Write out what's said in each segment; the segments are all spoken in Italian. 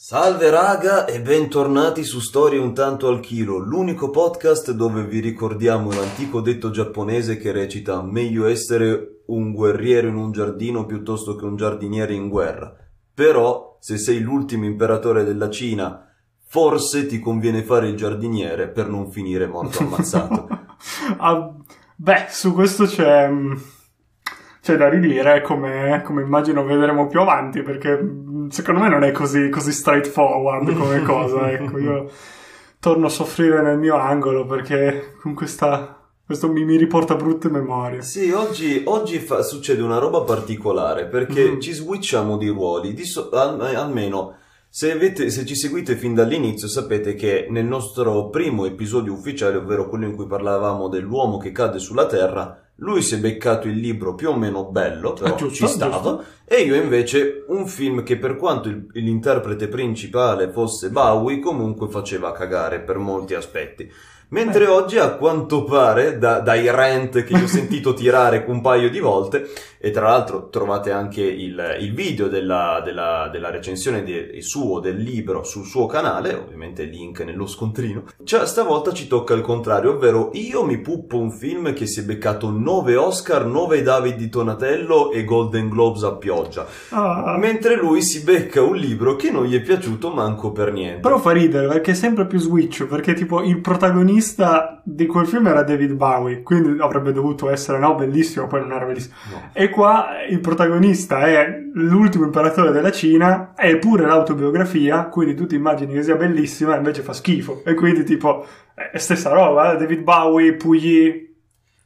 Salve raga e bentornati su Storie un tanto al chilo, l'unico podcast dove vi ricordiamo l'antico detto giapponese che recita meglio essere un guerriero in un giardino piuttosto che un giardiniere in guerra. Però, se sei l'ultimo imperatore della Cina, forse ti conviene fare il giardiniere per non finire morto ammazzato. Ah, beh, su questo c'è, c'è da ridire, come, come immagino vedremo più avanti, perché secondo me non è così, così straightforward come cosa. Ecco, io torno a soffrire nel mio angolo perché con questa, questo mi, mi riporta brutte memorie. Sì, oggi, oggi fa- succede una roba particolare perché Mhm. ci switchiamo di ruoli, di so- al- almeno se, avete- se ci seguite fin dall'inizio sapete che nel nostro primo episodio ufficiale, ovvero quello in cui parlavamo dell'uomo che cade sulla terra, lui si è beccato il libro più o meno bello, però Ah, giusto, ci stava, giusto. e io invece un film che per quanto il- l'interprete principale fosse Bowie, comunque faceva cagare per molti aspetti. Mentre Eh. oggi a quanto pare, da- dai rant che io ho sentito tirare un paio di volte, e tra l'altro trovate anche il, il video della, della- della recensione di- suo del libro sul suo canale, ovviamente il link nello scontrino, cioè stavolta ci tocca il contrario, ovvero io mi puppo un film che si è beccato 9 Oscar, 9 David di Donatello e Golden Globes a pioggia, Ah, mentre lui si becca un libro che non gli è piaciuto manco per niente. Però fa ridere perché è sempre più switch, perché tipo il protagonista di quel film era David Bowie, quindi avrebbe dovuto essere no, bellissimo, poi non era bellissimo. No. E qua il protagonista è l'ultimo imperatore della Cina, è pure l'autobiografia, quindi tu ti immagini che sia bellissima e invece fa schifo. E quindi tipo, è stessa roba, eh? David Bowie, Puyi,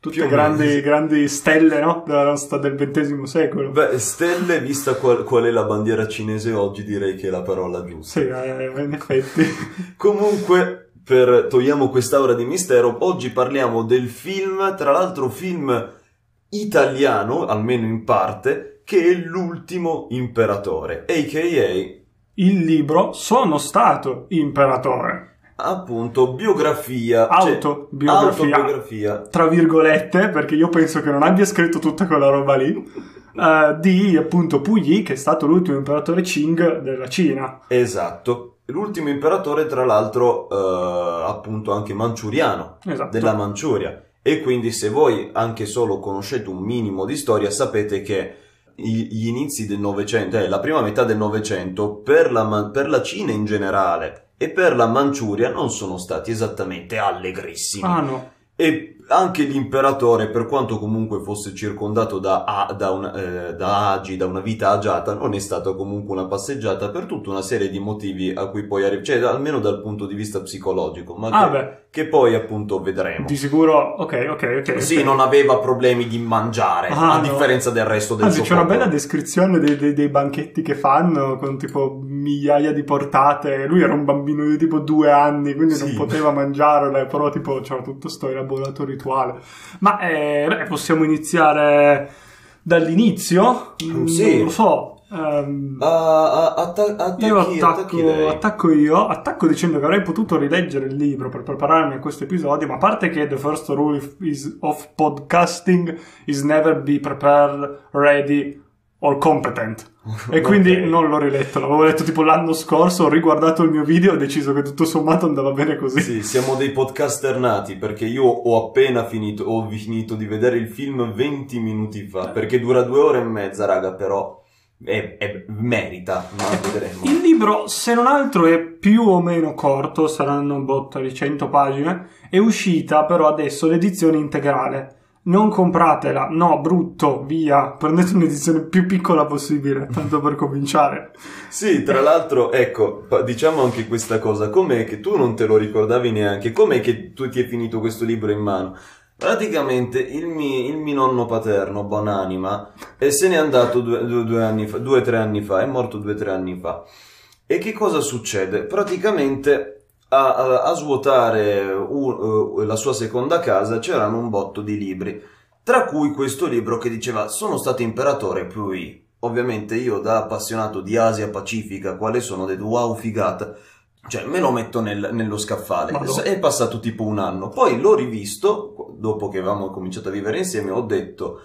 tutte grandi, grandi stelle no? della nostra, del XX secolo. Beh, stelle, vista qual, qual è la bandiera cinese oggi, direi che è la parola giusta. Sì, eh, in effetti. Comunque, per togliamo quest'aura di mistero, oggi parliamo del film, tra l'altro film italiano, almeno in parte, che è l'ultimo imperatore, a.k.a. Il libro Sono stato imperatore. appunto biografia, cioè, Autobiografia. autobiografia. tra virgolette, perché io penso che non abbia scritto tutta quella roba lì, eh, di appunto Puyi, che è stato l'ultimo imperatore Qing della Cina. Esatto. L'ultimo imperatore, tra l'altro, eh, appunto anche manciuriano. Esatto. della Manciuria. E quindi se voi anche solo conoscete un minimo di storia, sapete che gli inizi del Novecento, eh, la prima metà del Novecento, per la, per la Cina in generale e per la Manciuria non sono stati esattamente allegrissimi. Ah no. E anche l'imperatore, per quanto comunque fosse circondato da, da, un- eh, da agi, da una vita agiata, non è stata comunque una passeggiata per tutta una serie di motivi a cui poi arriva, cioè almeno dal punto di vista psicologico, ma Ah che, che poi appunto vedremo. di sicuro, ok, ok, ok. Sì, ok. non aveva problemi di mangiare, Ah, a no. differenza del resto del Anzi, c'è una popolo. bella descrizione dei, dei- dei banchetti che fanno con tipo migliaia di portate. Lui era un bambino di tipo due anni, quindi non Sì. poteva mangiare, però tipo c'era tutto sto elaborato rituale. Ma eh, beh, possiamo iniziare dall'inizio? Mm, Sì. Non lo so. Ah, ah, atta- attacchi, Io attacco, attacco io, attacco dicendo che avrei potuto rileggere il libro per prepararmi a questo episodio, ma a parte che the first rule is- of podcasting is never be prepared, ready or competent. E quindi Ok. non l'ho riletto, l'avevo letto tipo l'anno scorso, ho riguardato il mio video e ho deciso che tutto sommato andava bene così. Sì, siamo dei podcaster nati perché io ho appena finito, ho finito di vedere il film 20 minuti fa perché dura due ore e mezza, raga, però è- è- merita, ma vedremo. Il libro, se non altro, è più o meno corto, saranno un botto di 100 pagine. È uscita però adesso l'edizione integrale. Non compratela, no, brutto, via. Prendete un'edizione più piccola possibile, tanto per cominciare. Sì, tra l'altro, ecco, diciamo anche questa cosa, com'è che tu non te lo ricordavi neanche, com'è che tu ti hai finito questo libro in mano? Praticamente il mi, il mio nonno paterno, buonanima, e se n'è andato due, due- due anni fa, due o tre anni fa, è morto due o tre anni fa. E che cosa succede? Praticamente a, a- a svuotare un- eh, la sua seconda casa c'erano un botto di libri, tra cui questo libro che diceva sono stato imperatore poi ovviamente io da appassionato di Asia Pacifica quale sono ho detto wow figata cioè me lo metto nel- nello scaffale Madonna. è passato tipo un anno poi l'ho rivisto dopo che avevamo cominciato a vivere insieme ho detto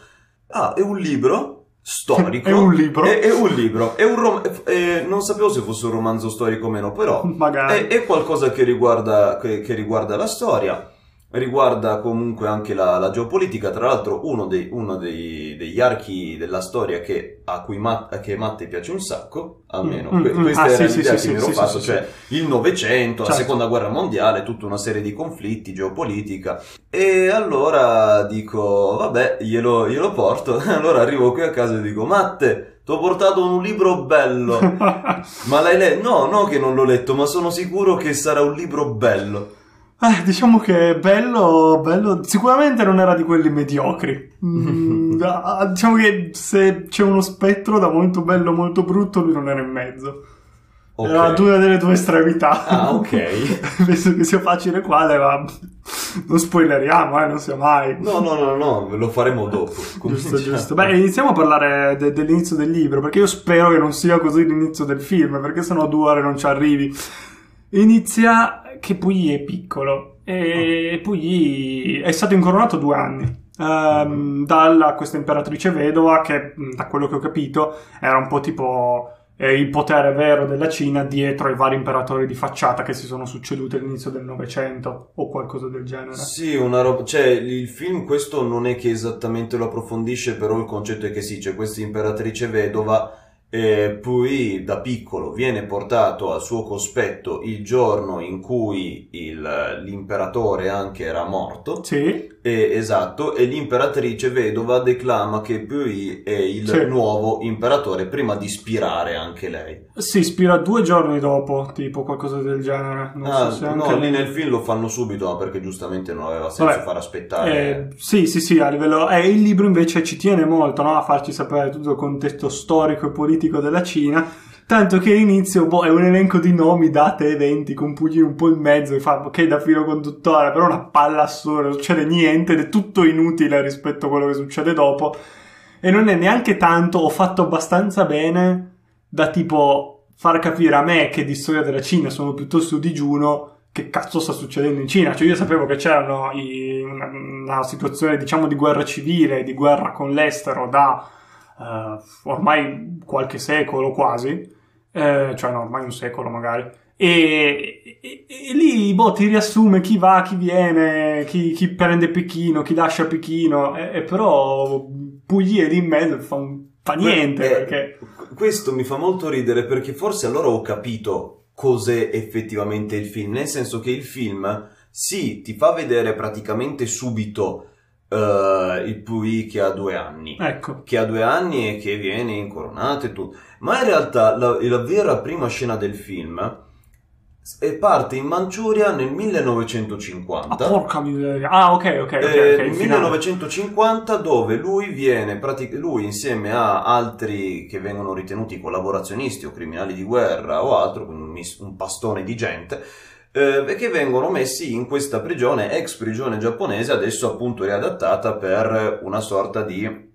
ah è un libro storico. È un libro. È, è un libro. È un rom- è- non sapevo se fosse un romanzo storico o meno, però Magari. è, è qualcosa che riguarda, che, che riguarda la storia. Riguarda comunque anche la, la geopolitica. Tra l'altro, uno, dei- uno dei- degli archi della storia che, a cui Matt, che Matte piace un sacco, almeno Mm, mm, que- mm. questa Ah, era sì, l'idea sì, che mi ero fatto, cioè il Novecento, la Certo. seconda guerra mondiale, tutta una serie di conflitti, geopolitica. E allora dico, vabbè, glielo, glielo porto. Allora arrivo qui a casa e dico, Matte, ti ho portato un libro bello. Ma l'hai letto? No, no che non l'ho letto, ma sono sicuro che sarà un libro bello. Eh, diciamo che bello, bello, sicuramente non era di quelli mediocri. Mm, ah, diciamo che se c'è uno spettro da molto bello molto brutto, lui non era in mezzo. Ok. Era una delle due estremità. Ah, ok. Penso che sia facile quale, ma non spoileriamo, eh, non sia mai. No, no, no, no, lo faremo dopo. Giusto, giusto. Beh, iniziamo a parlare de- dell'inizio del libro, perché io spero che non sia così l'inizio del film, perché sennò due ore non ci arrivi. Inizia che Puyi è piccolo e Puyi è stato incoronato due anni. ehm, dalla questa imperatrice vedova che, da quello che ho capito, era un po' tipo eh, il potere vero della Cina dietro ai vari imperatori di facciata che si sono succeduti all'inizio del Novecento o qualcosa del genere. Sì, una roba, cioè il film questo non è che esattamente lo approfondisce, però il concetto è che sì, c'è questa imperatrice vedova e poi da piccolo viene portato al suo cospetto il giorno in cui il- l'imperatore anche era morto, Sì, e, esatto, e l'imperatrice vedova declama che poi è il Sì. nuovo imperatore prima di ispirare anche lei. si ispira due giorni dopo, tipo qualcosa del genere. Non Ah, so se no, anche lì nel film lo fanno subito, perché giustamente non aveva senso Vabbè, far aspettare. Eh, sì, sì, sì, a livello... eh, il libro invece ci tiene molto no, a farci sapere tutto il contesto storico e politico della Cina, tanto che all'inizio boh, è un elenco di nomi, date, eventi, con pugni un po' in mezzo, e fa, ok, da filo conduttore, però una palla assurda, non succede niente, ed è tutto inutile rispetto a quello che succede dopo, e non è neanche tanto, ho fatto abbastanza bene da tipo far capire a me che di storia della Cina sono piuttosto digiuno che cazzo sta succedendo in Cina. Cioè io sapevo che c'erano i- una, una situazione diciamo di guerra civile, di guerra con l'estero da eh, ormai qualche secolo quasi, eh, cioè no, ormai un secolo magari. E, e- e lì boh, ti riassume chi va, chi viene, chi, chi prende Pechino, chi lascia Pechino, e, e però Pugli è lì in mezzo fa, un- fa niente Eh, perché... Questo mi fa molto ridere perché forse allora ho capito cos'è effettivamente il film, nel senso che il film sì, ti fa vedere praticamente subito eh, il Pui che ha due anni. Ecco. Che ha due anni e che viene incoronato e tutto. Ma in realtà la, la vera prima scena del film è parte in Manciuria nel 1950. Ah, porca miseria. Ah, ok, ok. Eh, nel il finale. 1950 dove lui viene pratic- lui insieme a altri che vengono ritenuti collaborazionisti o criminali di guerra o altro un, mis- un pastone di gente eh, che vengono messi in questa prigione ex prigione giapponese adesso appunto riadattata per una sorta di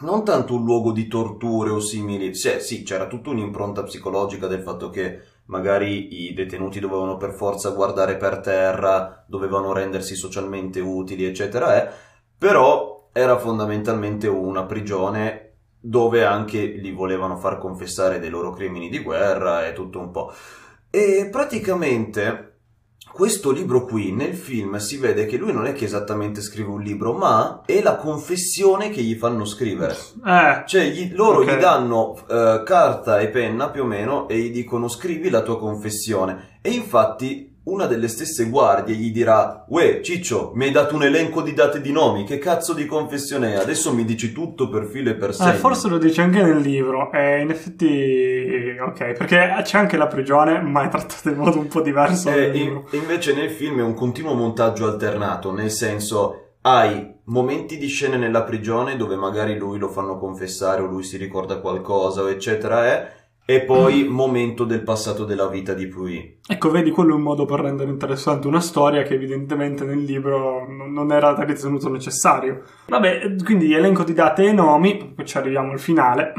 non tanto un luogo di torture o simili sì, sì c'era tutta un'impronta psicologica del fatto che magari i detenuti dovevano per forza guardare per terra, dovevano rendersi socialmente utili, eccetera, eh, però era fondamentalmente una prigione dove anche li volevano far confessare dei loro crimini di guerra e tutto un po'. E praticamente questo libro qui nel film si vede che lui non è che esattamente scrive un libro, ma è la confessione che gli fanno scrivere. Eh, Cioè, gli- loro Ok. gli danno eh, carta e penna più o meno e gli dicono scrivi la tua confessione. E infatti una delle stesse guardie gli dirà Uè, Ciccio, mi hai dato un elenco di date di nomi, che cazzo di confessione è? Adesso mi dici tutto per filo e per eh, segno. forse lo dice anche nel libro. E in effetti, ok, perché c'è anche la prigione, ma è trattata in modo un po' diverso Eh, in- invece nel film è un continuo montaggio alternato, nel senso hai momenti di scene nella prigione dove magari lui lo fanno confessare o lui si ricorda qualcosa eccetera è, e poi momento del passato della vita di Pui. Ecco, vedi, quello è un modo per rendere interessante una storia che evidentemente nel libro non era ritenuto necessario. Vabbè, quindi elenco di date e nomi, poi ci arriviamo al finale.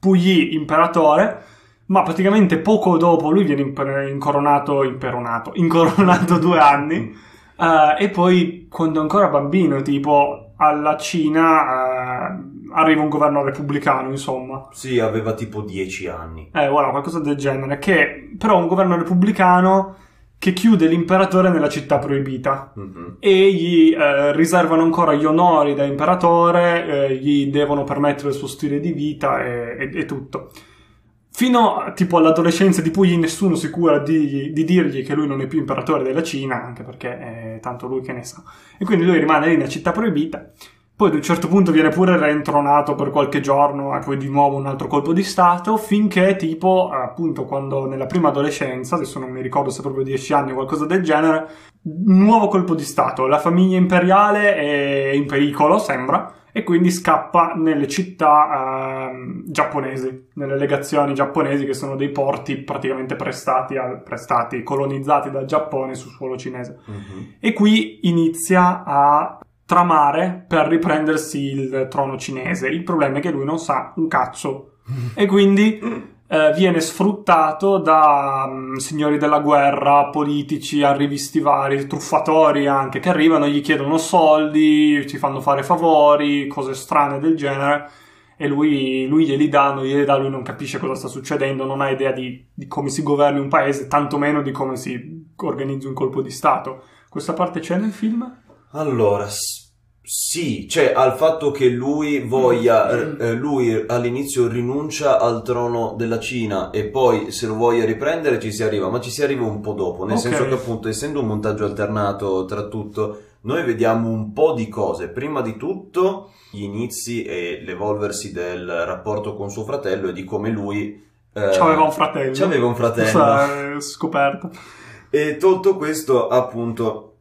Puyi, imperatore, ma praticamente poco dopo lui viene imper- incoronato, imperonato, incoronato due anni, eh, e poi quando ancora bambino, tipo alla Cina, eh, arriva un governo repubblicano, insomma. Sì, aveva tipo 10 anni. Eh, voilà, qualcosa del genere. Che però un governo repubblicano che chiude l'imperatore nella città proibita Mhm. e gli eh, riservano ancora gli onori da imperatore, eh, gli devono permettere il suo stile di vita e, e- e tutto. Fino a, tipo all'adolescenza di cui nessuno si cura di, di dirgli che lui non è più imperatore della Cina, anche perché è tanto lui che ne sa. E quindi lui rimane lì nella città proibita. Poi ad un certo punto viene pure reintronato per qualche giorno e poi di nuovo un altro colpo di stato, finché tipo appunto quando nella prima adolescenza, adesso non mi ricordo se proprio 10 anni o qualcosa del genere, nuovo colpo di stato, la famiglia imperiale è in pericolo, sembra, e quindi scappa nelle città ehm, giapponesi, nelle legazioni giapponesi che sono dei porti praticamente prestati, al- prestati colonizzati dal Giappone su suolo cinese. Mhm. E qui inizia a tramare per riprendersi il trono cinese. Il problema è che lui non sa un cazzo e quindi eh, viene sfruttato da mm, signori della guerra, politici, arrivisti vari, truffatori anche, che arrivano, gli chiedono soldi, ci fanno fare favori, cose strane del genere. E lui, lui glieli dà, non glieli dà, lui non capisce cosa sta succedendo, non ha idea di, di come si governi un paese, tantomeno di come si organizzi un colpo di Stato. Questa parte c'è nel film? Allora, sì, cioè al fatto che lui voglia, Mm. eh, lui all'inizio rinuncia al trono della Cina e poi se lo voglia riprendere ci si arriva, ma ci si arriva un po' dopo, nel Ok. senso che appunto essendo un montaggio alternato tra tutto, noi vediamo un po' di cose. Prima di tutto gli inizi e l'evolversi del rapporto con suo fratello e di come lui... eh, C'aveva un fratello. C'aveva un fratello. Questa è scoperta. E tutto questo appunto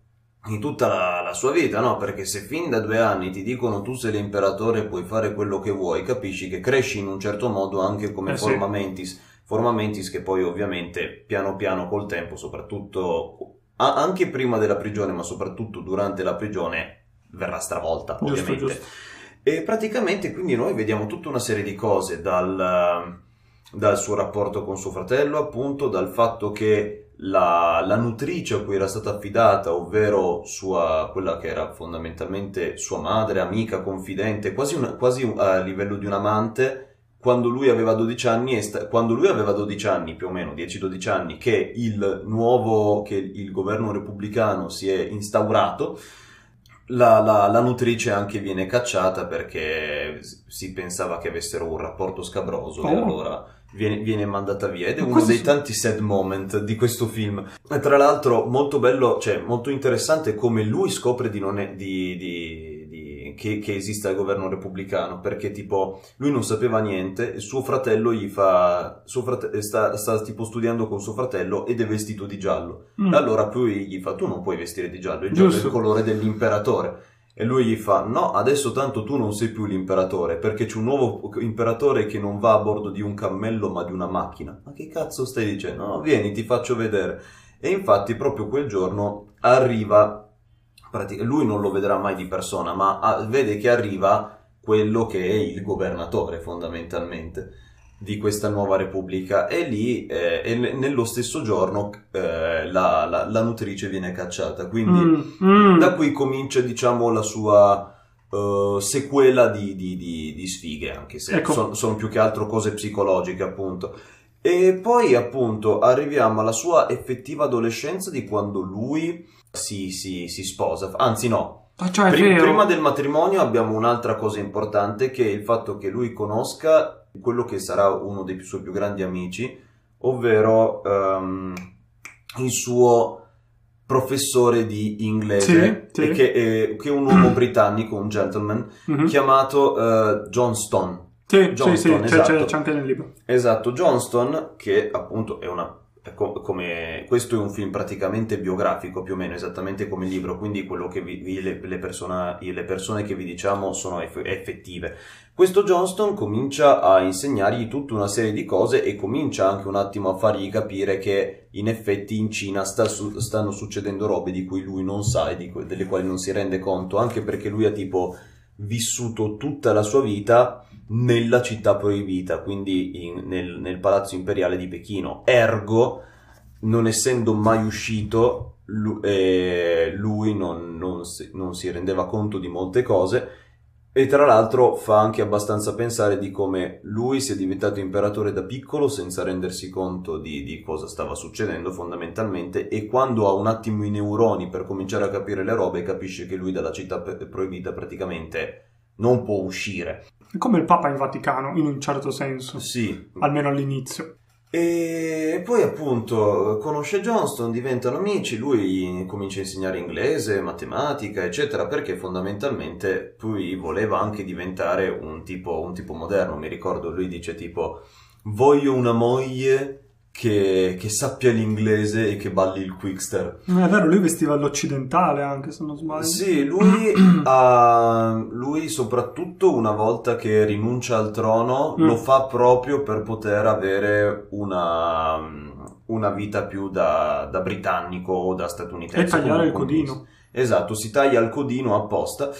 in tutta la, la sua vita, no? Perché se fin da due anni ti dicono tu sei l'imperatore e puoi fare quello che vuoi, capisci che cresci in un certo modo anche come Eh sì. forma mentis. Forma mentis che poi ovviamente piano piano col tempo, soprattutto anche prima della prigione, ma soprattutto durante la prigione, verrà stravolta Giusto, ovviamente. giusto. E praticamente quindi noi vediamo tutta una serie di cose dal, dal suo rapporto con suo fratello, appunto, dal fatto che la, la nutrice a cui era stata affidata, ovvero sua, quella che era fondamentalmente sua madre, amica, confidente, quasi, una- quasi un- a livello di un amante, quando lui aveva 12 anni, sta- quando lui aveva 12 anni, più o meno 10-12 anni, che il nuovo, che il governo repubblicano si è instaurato, la, la- la nutrice anche viene cacciata perché si pensava che avessero un rapporto scabroso e Oh. allora viene, viene mandata via ed è uno dei tanti sad moment di questo film. E tra l'altro molto bello, cioè molto interessante come lui scopre di non è- di- di- di- che, che esista il governo repubblicano perché tipo lui non sapeva niente suo fratello gli fa suo frate- sta, sta tipo studiando con suo fratello ed è vestito di giallo Mm. allora poi gli fa: Tu non puoi vestire di giallo, il giallo è il colore dell'imperatore. E lui gli fa: No, adesso tanto tu non sei più l'imperatore, perché c'è un nuovo imperatore che non va a bordo di un cammello ma di una macchina. Ma che cazzo stai dicendo? No, vieni, ti faccio vedere. E infatti, proprio quel giorno arriva. lui non lo vedrà mai di persona, ma ah, vede che arriva quello che è il governatore, fondamentalmente di questa nuova repubblica e lì eh, e ne- nello stesso giorno eh, la, la- la nutrice viene cacciata quindi Mm, mm. da qui comincia diciamo la sua eh, sequela di, di- di- di sfighe anche se Ecco. son- sono più che altro cose psicologiche appunto e poi appunto arriviamo alla sua effettiva adolescenza di quando lui si, si- si sposa anzi no Ah, cioè, è Pri- vero. prima del matrimonio abbiamo un'altra cosa importante che è il fatto che lui conosca quello che sarà uno dei suoi più grandi amici, ovvero ehm, il suo professore di inglese, Sì, sì. Che, è, che è un uomo britannico, un gentleman, Mhm. chiamato eh, John Stone. Sì, sì, sì, Johnston, c'è, esatto. c'è- c'è anche nel libro. Esatto, Johnston, che appunto è una. è co- come, questo è un film praticamente biografico, più o meno, esattamente come il libro, quindi quello che vi, vi- le, le persona- le persone che vi diciamo sono eff- effettive. Questo Johnston comincia a insegnargli tutta una serie di cose e comincia anche un attimo a fargli capire che in effetti in Cina sta su- stanno succedendo robe di cui lui non sa e que- delle quali non si rende conto, anche perché lui ha tipo vissuto tutta la sua vita nella città proibita, quindi in- nel, nel palazzo imperiale di Pechino. Ergo, non essendo mai uscito, lu- eh, lui non, non si, non si rendeva conto di molte cose E tra l'altro fa anche abbastanza pensare di come lui sia diventato imperatore da piccolo senza rendersi conto di, di, cosa stava succedendo fondamentalmente e quando ha un attimo i neuroni per cominciare a capire le robe capisce che lui dalla città proibita praticamente non può uscire. Come il Papa in Vaticano, in un certo senso. Sì. Almeno all'inizio. E poi appunto conosce Johnston, diventano amici, lui comincia a insegnare inglese, matematica, eccetera, perché fondamentalmente poi voleva anche diventare un tipo, un tipo moderno. Mi ricordo lui dice tipo voglio una moglie che, che, sappia l'inglese e che balli il quickster. È vero, lui vestiva all'occidentale anche se non sbaglio. Sì, lui, ha, lui soprattutto una volta che rinuncia al trono mm. lo fa proprio per poter avere una, una vita più da, da, britannico o da statunitense. E tagliare il codino. Esatto, si taglia il codino apposta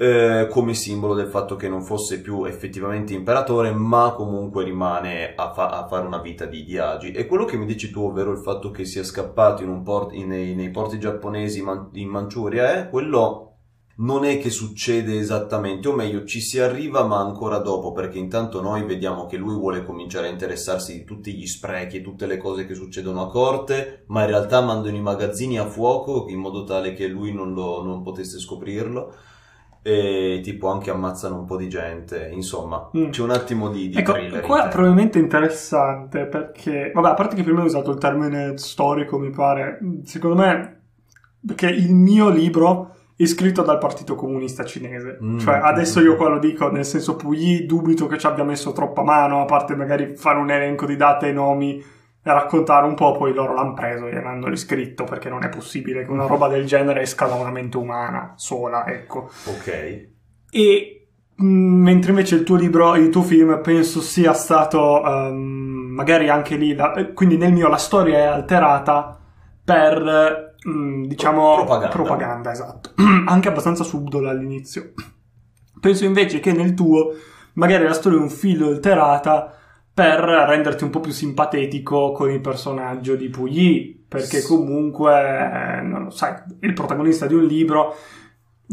eh, come simbolo del fatto che non fosse più effettivamente imperatore, ma comunque rimane a, fa- a fare una vita di, di, agi. E quello che mi dici tu, ovvero il fatto che sia scappato port- in, nei, nei, porti giapponesi man- in Manciuria, eh, quello non è che succede esattamente, o meglio, ci si arriva ma ancora dopo, perché intanto noi vediamo che lui vuole cominciare a interessarsi di tutti gli sprechi e tutte le cose che succedono a corte, ma in realtà mandano i magazzini a fuoco in modo tale che lui non, lo, non potesse scoprirlo e tipo anche ammazzano un po' di gente, insomma, mm. c'è un attimo di, di ecco, thriller. Qua è probabilmente interessante perché, vabbè, a parte che prima ho usato il termine storico, mi pare, secondo me, perché il mio libro è scritto dal Partito Comunista Cinese, mm. cioè adesso io qua lo dico, nel senso Puyi dubito che ci abbia messo troppa mano, a parte magari fare un elenco di date e nomi e raccontare un po', poi loro l'hanno preso e l'hanno riscritto perché non è possibile che una roba del genere esca da una mente umana sola, ecco. Ok. E mh, mm, mentre invece il tuo libro, il tuo film, penso sia stato um, magari anche lì, la, eh, quindi nel mio la storia è alterata per mh, mm, diciamo propaganda. propaganda, esatto, anche abbastanza subdola all'inizio. Penso invece che nel tuo magari la storia è un filo alterata per renderti un po' più simpatetico con il personaggio di Puyi, perché comunque, non lo sai, è il protagonista di un libro,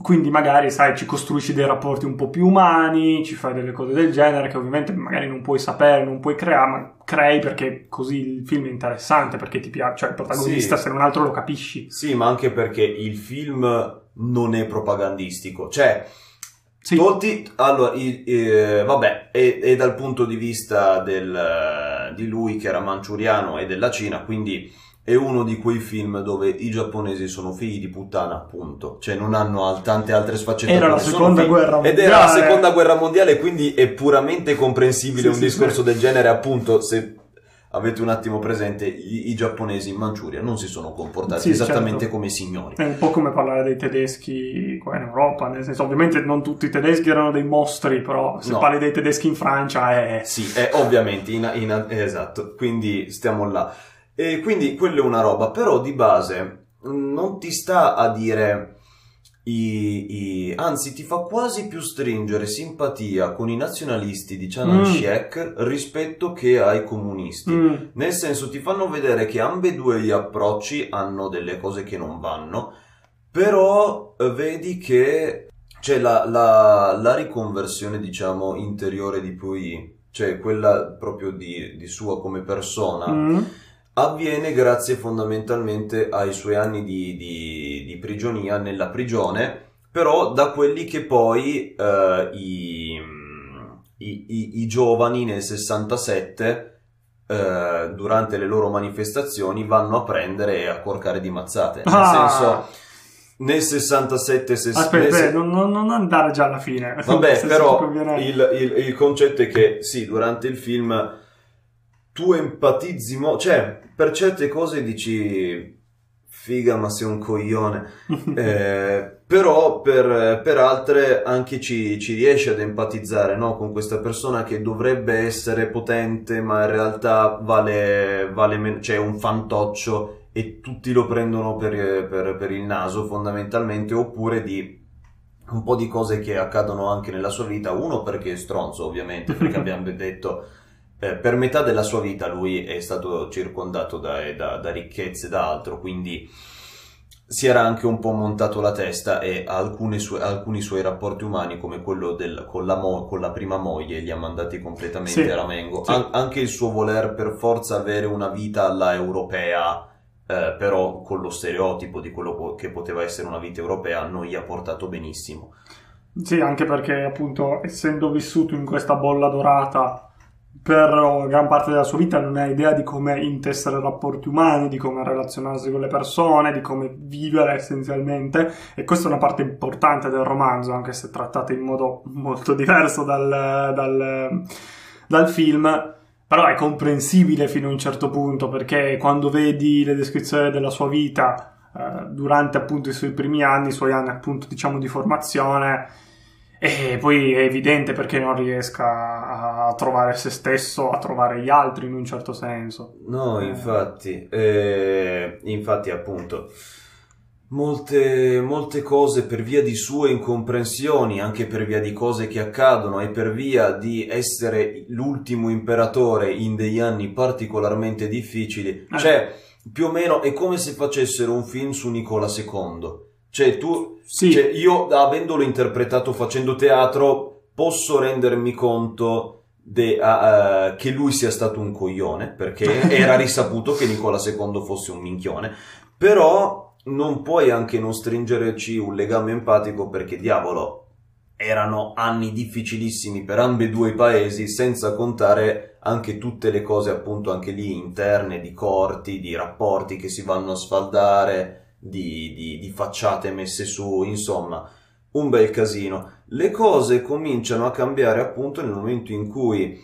quindi magari, sai, ci costruisci dei rapporti un po' più umani, ci fai delle cose del genere che ovviamente magari non puoi sapere, non puoi creare, ma crei perché così il film è interessante, perché ti piace, cioè il protagonista sì. se non altro lo capisci. Sì, ma anche perché il film non è propagandistico, cioè sì. Tolti, allora, i, eh, vabbè, e, e, dal punto di vista del, di lui che era manciuriano e della Cina, quindi è uno di quei film dove i giapponesi sono figli di puttana, appunto. Cioè non hanno tante altre sfaccettature. Era la seconda figli... guerra mondiale. Ed era la seconda guerra mondiale, quindi è puramente comprensibile sì, un sì, discorso del genere, appunto, se avete un attimo presente, i, i, giapponesi in Manciuria non si sono comportati sì, esattamente certo. come signori. È un po' come parlare dei tedeschi qua in Europa, nel senso, ovviamente non tutti i tedeschi erano dei mostri, però se no. parli dei tedeschi in Francia è... Sì, è ovviamente, in, in, esatto, quindi stiamo là. E quindi quello è una roba, però di base non ti sta a dire i, i, anzi, ti fa quasi più stringere simpatia con i nazionalisti di Chiang Kai-shek mm. rispetto che ai comunisti. Mm. Nel senso, ti fanno vedere che ambedue gli approcci hanno delle cose che non vanno, però eh, vedi che c'è la, la, la riconversione, diciamo, interiore di Pui, cioè quella proprio di, di sua come persona. Mm avviene grazie fondamentalmente ai suoi anni di, di, di prigionia nella prigione, però da quelli che poi eh, i, i, i, i, giovani nel 67 eh, durante le loro manifestazioni vanno a prendere e a corcare di mazzate. Nel ah. senso nel 67 se, aspetta, nel se... non, non, andare già alla fine vabbè però il, il, il concetto è che sì durante il film tu empatizzi, mo- cioè per certe cose dici figa ma sei un coglione, eh, però per, per, altre anche ci, ci riesci ad empatizzare no? con questa persona che dovrebbe essere potente ma in realtà vale, vale meno, cioè un fantoccio e tutti lo prendono per, per, per il naso fondamentalmente oppure di un po' di cose che accadono anche nella sua vita, uno perché è stronzo ovviamente, perché abbiamo detto eh, per metà della sua vita lui è stato circondato da, da, da ricchezze e da altro, quindi si era anche un po' montato la testa e sue, alcuni suoi rapporti umani, come quello del, con, la mo, con, la prima moglie, li ha mandati completamente sì, a ramengo. Sì. An- anche il suo voler per forza avere una vita alla europea, eh, però con lo stereotipo di quello che poteva essere una vita europea, non gli ha portato benissimo. Sì, anche perché appunto essendo vissuto in questa bolla dorata per gran parte della sua vita non ha idea di come intessere rapporti umani, di come relazionarsi con le persone, di come vivere essenzialmente e questa è una parte importante del romanzo, anche se trattata in modo molto diverso dal, dal, dal film. Però è comprensibile fino a un certo punto perché quando vedi le descrizioni della sua vita eh, durante appunto i suoi primi anni, i suoi anni appunto diciamo di formazione, e poi è evidente perché non riesca a trovare se stesso, a trovare gli altri in un certo senso. No, infatti, eh, infatti appunto, molte, molte cose per via di sue incomprensioni, anche per via di cose che accadono e per via di essere l'ultimo imperatore in degli anni particolarmente difficili, eh. cioè più o meno è come se facessero un film su Nicola II cioè, tu, sì. cioè, io avendolo interpretato facendo teatro, posso rendermi conto de, uh, che lui sia stato un coglione, perché era risaputo che Nicola II fosse un minchione, però non puoi anche non stringerci un legame empatico perché, diavolo, erano anni difficilissimi per ambedue i paesi, senza contare anche tutte le cose appunto anche lì interne, di corti, di rapporti che si vanno a sfaldare, di, di, di facciate messe su, insomma, un bel casino. Le cose cominciano a cambiare appunto nel momento in cui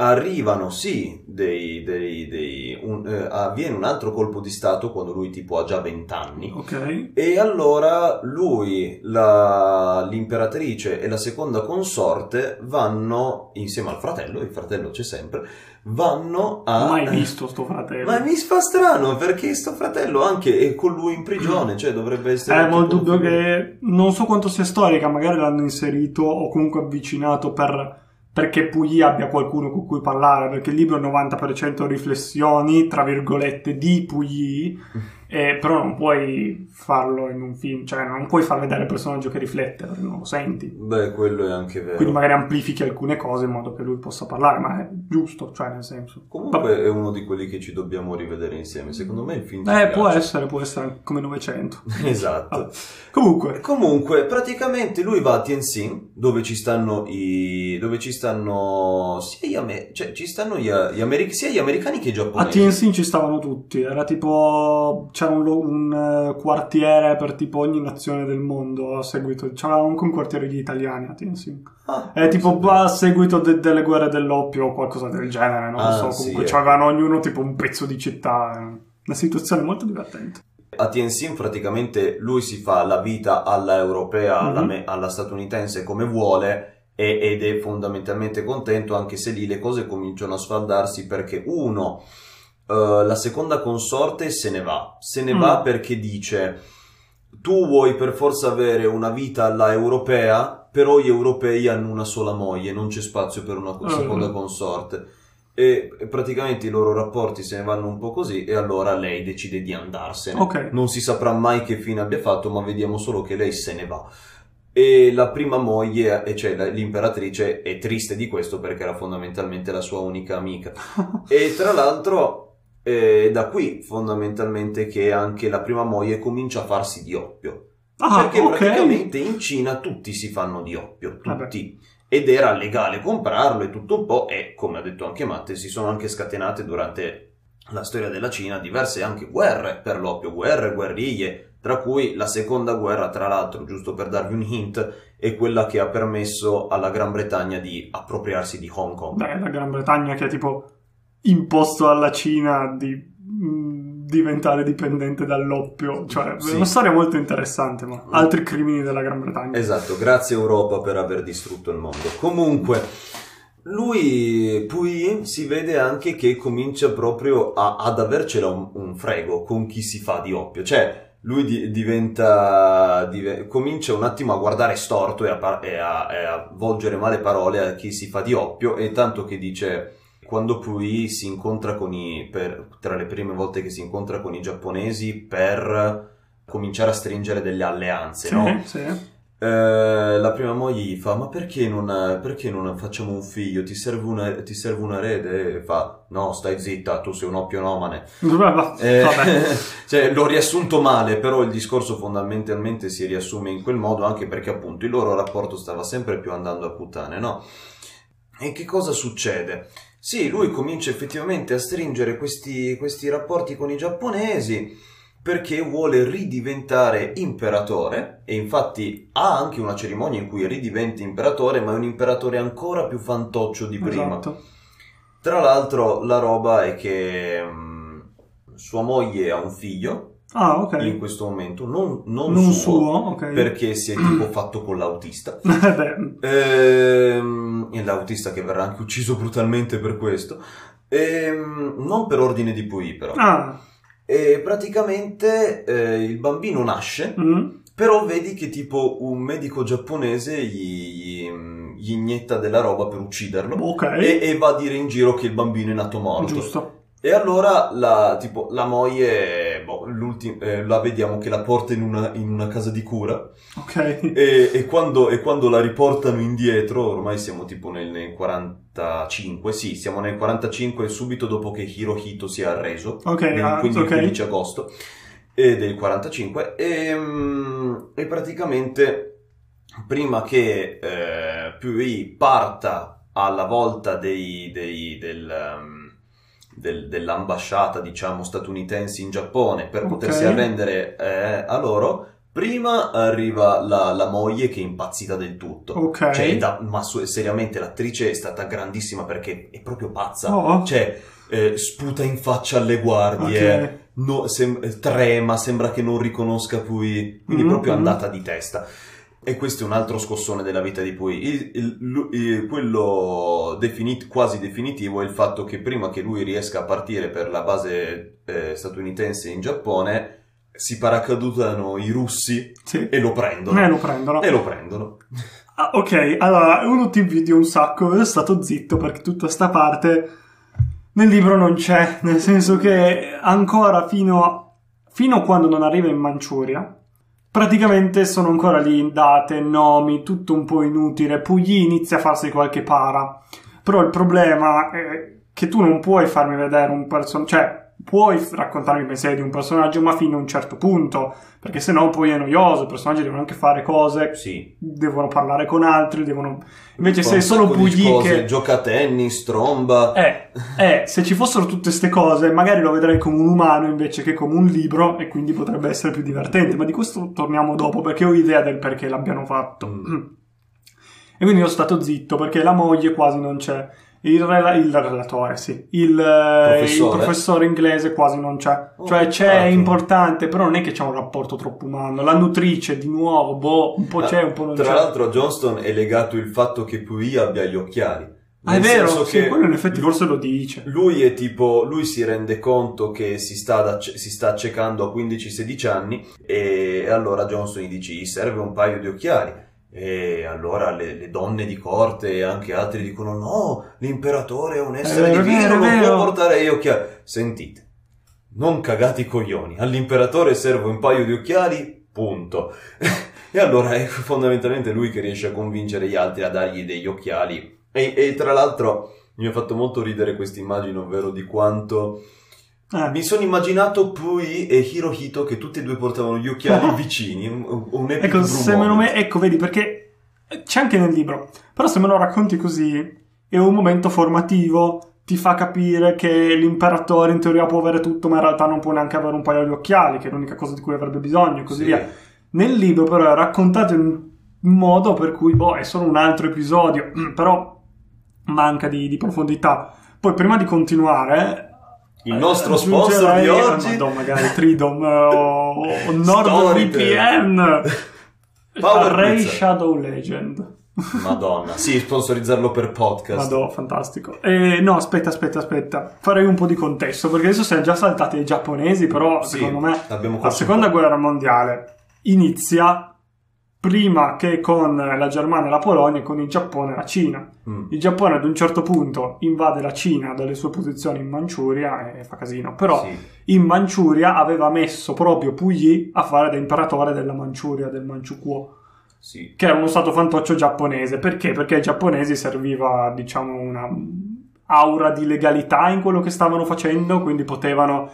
arrivano sì dei, dei, dei un, eh, avviene un altro colpo di stato quando lui tipo ha già 20 anni okay. e allora lui la, l'imperatrice e la seconda consorte vanno insieme al fratello il fratello c'è sempre vanno a mai visto sto fratello. Ma mi fa strano perché sto fratello anche è con lui in prigione cioè dovrebbe essere eh ma il dubbio che non so quanto sia storica magari l'hanno inserito o comunque avvicinato per perché Puyi abbia qualcuno con cui parlare, perché il libro è 90% riflessioni, tra virgolette, di Puyi, eh, però non puoi farlo in un film, cioè non puoi far vedere il personaggio che riflette, perché non lo senti. Beh, quello è anche vero. Quindi magari amplifichi alcune cose in modo che lui possa parlare, ma è giusto, cioè nel senso. Comunque Vabbè. è uno di quelli che ci dobbiamo rivedere insieme, secondo me il film... Eh, può essere, può essere come 900. esatto. Ah. Comunque. Comunque, praticamente lui va a Tianjin, dove ci stanno i... dove ci stanno sia gli, Amer... cioè, ci stanno gli, gli Ameri... sia gli americani che i giapponesi. A Tianjin ci stavano tutti, era tipo c'era un, un uh, quartiere per tipo ogni nazione del mondo a seguito, c'era anche un quartiere di italiani a Tianjin. Ah, è tipo a seguito de- delle guerre dell'oppio o qualcosa del genere, non ah, so, comunque sì, avevano ognuno tipo un pezzo di città, una situazione molto divertente. A Tianjin praticamente lui si fa la vita alla europea, mm-hmm. alla, me- alla statunitense come vuole ed è fondamentalmente contento anche se lì le cose cominciano a sfaldarsi perché uno uh, la seconda consorte se ne va. Se ne mm. va perché dice tu vuoi per forza avere una vita alla europea, però gli europei hanno una sola moglie, non c'è spazio per una mm. seconda consorte. E, e praticamente i loro rapporti se ne vanno un po' così e allora lei decide di andarsene. Okay. Non si saprà mai che fine abbia fatto, ma vediamo solo che lei se ne va. E la prima moglie, cioè l'imperatrice, è triste di questo perché era fondamentalmente la sua unica amica. e tra l'altro è da qui fondamentalmente che anche la prima moglie comincia a farsi di oppio. Ah, perché okay. praticamente in Cina tutti si fanno di oppio, tutti. Vabbè. Ed era legale comprarlo e tutto un po', e come ha detto anche Matte, si sono anche scatenate durante la storia della Cina diverse anche guerre per l'oppio, guerre, guerriglie, tra cui la seconda guerra, tra l'altro, giusto per darvi un hint, è quella che ha permesso alla Gran Bretagna di appropriarsi di Hong Kong. Beh, la Gran Bretagna che è tipo imposto alla Cina di mm, diventare dipendente dall'oppio. Cioè, sì. è una storia molto interessante, ma altri crimini della Gran Bretagna. Esatto, grazie Europa per aver distrutto il mondo. Comunque, lui poi si vede anche che comincia proprio a, ad avercela un, un, frego con chi si fa di oppio. Cioè, lui di, diventa, div, comincia un attimo a guardare storto e a, e, a, e a volgere male parole a chi si fa di oppio e tanto che dice quando poi si incontra con i, per, tra le prime volte che si incontra con i giapponesi per cominciare a stringere delle alleanze, Sì, no? sì. Eh, la prima moglie gli fa: Ma perché non, perché non facciamo un figlio? Ti serve una, ti serve un erede? E fa: No, stai zitta, tu sei un oppionomane. Vabbè, Eh, vabbè. cioè, l'ho riassunto male, però il discorso fondamentalmente si riassume in quel modo anche perché appunto il loro rapporto stava sempre più andando a puttane, no? E che cosa succede? Sì, lui comincia effettivamente a stringere questi, questi rapporti con i giapponesi perché vuole ridiventare imperatore e infatti ha anche una cerimonia in cui ridiventa imperatore, ma è un imperatore ancora più fantoccio di prima. Esatto. Tra l'altro la roba è che mm, sua moglie ha un figlio Ah, ok. in questo momento, non, non Non suo, suo, ok. perché si è tipo fatto con l'autista. Beh, Ehm, e l'autista che verrà anche ucciso brutalmente per questo. Ehm, non per ordine di Pui però. ah, E praticamente eh, il bambino nasce, mm, però vedi che tipo un medico giapponese gli, gli, gli inietta della roba per ucciderlo. ok. E, e va a dire in giro che il bambino è nato morto. Giusto. E allora la, tipo, la moglie, boh, eh, la vediamo che la porta in una, in una casa di cura Ok. e, e quando, e quando la riportano indietro, ormai siamo tipo nel, nel 45, sì, siamo nel 45 subito dopo che Hirohito si è arreso, Ok, nel- ah, quindi il ok. 15 agosto eh, del 45 e, mm, e praticamente prima che eh, Pui parta alla volta dei, dei- del, um, del- dell'ambasciata diciamo statunitense in Giappone per Ok. potersi arrendere eh, a loro prima arriva la, la moglie che è impazzita del tutto Ok. cioè, da- ma seriamente l'attrice è stata grandissima perché è proprio pazza Oh. cioè eh, sputa in faccia alle guardie Ok. no- sem- trema, sembra che non riconosca Pui, quindi Mhm. proprio andata di testa. E questo è un altro scossone della vita di Pui. Il- il- il- quello definit- quasi definitivo è il fatto che prima che lui riesca a partire per la base eh, statunitense in Giappone, si paracadutano i russi Sì. e lo prendono. Me lo prendono. E lo prendono. Ah, ok, allora, uno ti invidio un sacco, io sono stato zitto perché tutta sta parte nel libro non c'è, nel senso che ancora fino, fino a quando non arriva in Manciuria, praticamente sono ancora lì date, nomi, tutto un po' inutile, Pugli inizia a farsi qualche para, però il problema è che tu non puoi farmi vedere un personaggio, cioè puoi raccontarmi i pensieri di un personaggio ma fino a un certo punto, perché sennò poi è noioso, i personaggi devono anche fare cose Sì. devono parlare con altri, devono... Invece se è solo Pugli che... Gioca a tennis, tromba. Eh, eh, se ci fossero tutte queste cose, magari lo vedrei come un umano invece che come un libro e quindi potrebbe essere più divertente, ma di questo torniamo dopo perché ho idea del perché l'abbiano fatto. Mm. E quindi sono stato zitto perché la moglie quasi non c'è. Il, rela- il relatore, sì. Il, eh, il Professore? professore inglese quasi non c'è. Oh, cioè c'è, è cazzo. importante, però non è che c'è un rapporto troppo umano. La nutrice, di nuovo, boh, un po' c'è, un po' non Tra c'è. l'altro a Johnston è legato il fatto che Pui abbia gli occhiali. Ah, è vero, sì, che quello in effetti forse lo dice. Lui è tipo, lui si rende conto che si sta, acce- si sta accecando a 15-16 anni e allora Johnston gli dice gli serve un paio di occhiali. E allora le, le donne di corte e anche altri dicono no, l'imperatore è un essere vero, è divino, non vero." può portare gli occhiali. Sentite, non cagate i coglioni, all'imperatore serve un paio di occhiali, punto. e allora è fondamentalmente lui che riesce a convincere gli altri a dargli degli occhiali. E, e tra l'altro mi ha fatto molto ridere questa immagine, ovvero di quanto... Eh, Mi sono immaginato Pui e Hirohito che tutti e due portavano gli occhiali vicini, un, un ecco, moment. me, ecco, vedi, perché c'è anche nel libro, però se me lo racconti così, è un momento formativo, ti fa capire che l'imperatore in teoria può avere tutto, ma in realtà non può neanche avere un paio di occhiali, che è l'unica cosa di cui avrebbe bisogno, e così Sì. via. Nel libro però è raccontato in un modo per cui, boh, è solo un altro episodio, però manca di, di profondità. Poi prima di continuare... Il nostro sponsor di oggi... Madonna, magari Tridom eh, o, o NordVPN. Ray Pizza. Shadow Legend. Madonna, sì, sponsorizzarlo per podcast. Madonna, fantastico. Eh, no, aspetta, aspetta, aspetta. Farei un po' di contesto, perché adesso siamo già saltati ai giapponesi, però Sì, secondo me la seconda guerra mondiale inizia prima che con la Germania e la Polonia, con il Giappone e la Cina. Mm. Il Giappone ad un certo punto invade la Cina dalle sue posizioni in Manciuria e fa casino, però Sì. in Manciuria aveva messo proprio Puyi a fare da imperatore della Manciuria, del Manchukuo, Sì. che era uno stato fantoccio giapponese. Perché? Perché ai giapponesi serviva, diciamo, una aura di legalità in quello che stavano facendo, quindi potevano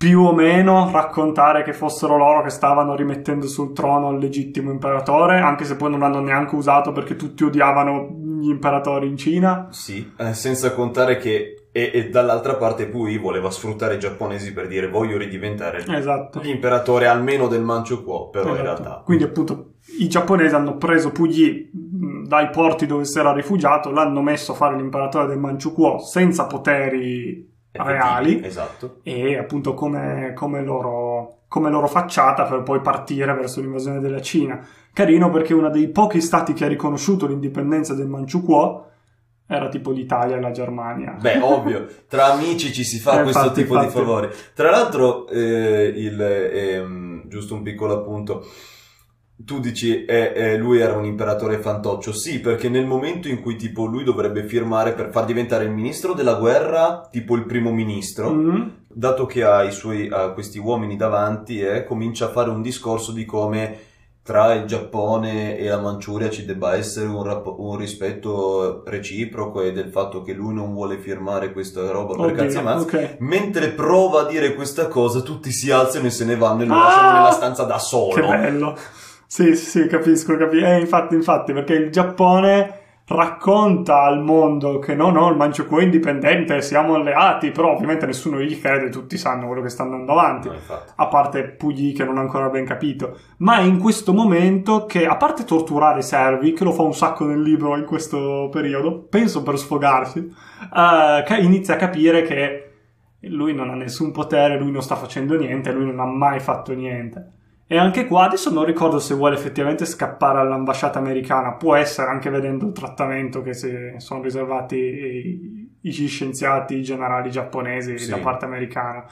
più o meno raccontare che fossero loro che stavano rimettendo sul trono il legittimo imperatore, anche se poi non l'hanno neanche usato perché tutti odiavano gli imperatori in Cina. Sì, eh, senza contare che e, e dall'altra parte Pui voleva sfruttare i giapponesi per dire voglio ridiventare Esatto. l'imperatore almeno del Manchukuo, però in Esatto. realtà Quindi appunto i giapponesi hanno preso Puyi mh, dai porti dove si era rifugiato, l'hanno messo a fare l'imperatore del Manchukuo senza poteri reali Esatto. e appunto come, come loro, come loro facciata per poi partire verso l'invasione della Cina. Carino perché uno dei pochi stati che ha riconosciuto l'indipendenza del Manchukuo era tipo l'Italia e la Germania. Beh, ovvio, tra amici ci si fa Eh, questo infatti, tipo di infatti. favori. Tra l'altro, eh, il, ehm, giusto un piccolo appunto, tu dici eh, eh, lui era un imperatore fantoccio, sì, perché nel momento in cui tipo lui dovrebbe firmare per far diventare il ministro della guerra, tipo il primo ministro, Mm, dato che ha, i suoi, ha questi uomini davanti, eh, comincia a fare un discorso di come tra il Giappone e la Manciuria ci debba essere un, rap- un rispetto reciproco e del fatto che lui non vuole firmare questa roba per oddio, cazzi e mazzi. ok. Mentre prova a dire questa cosa, tutti si alzano e se ne vanno e lo Ah! lasciano nella stanza da Che solo. bello. Sì, sì, capisco, capisco. Eh, infatti, infatti, perché il Giappone racconta al mondo che no, no, il Manchukuo è indipendente, siamo alleati, però ovviamente nessuno gli crede, tutti sanno quello che sta andando avanti. No. A parte Puyi che non ha ancora ben capito. Ma è in questo momento che, a parte torturare i servi, che lo fa un sacco nel libro in questo periodo, penso per sfogarsi, che inizia a capire che lui non ha nessun potere, lui non sta facendo niente, lui non ha mai fatto niente. E anche qua adesso non ricordo se vuole effettivamente scappare all'ambasciata americana, può essere anche vedendo il trattamento che si sono riservati i, gli scienziati, i generali giapponesi Sì. da parte americana,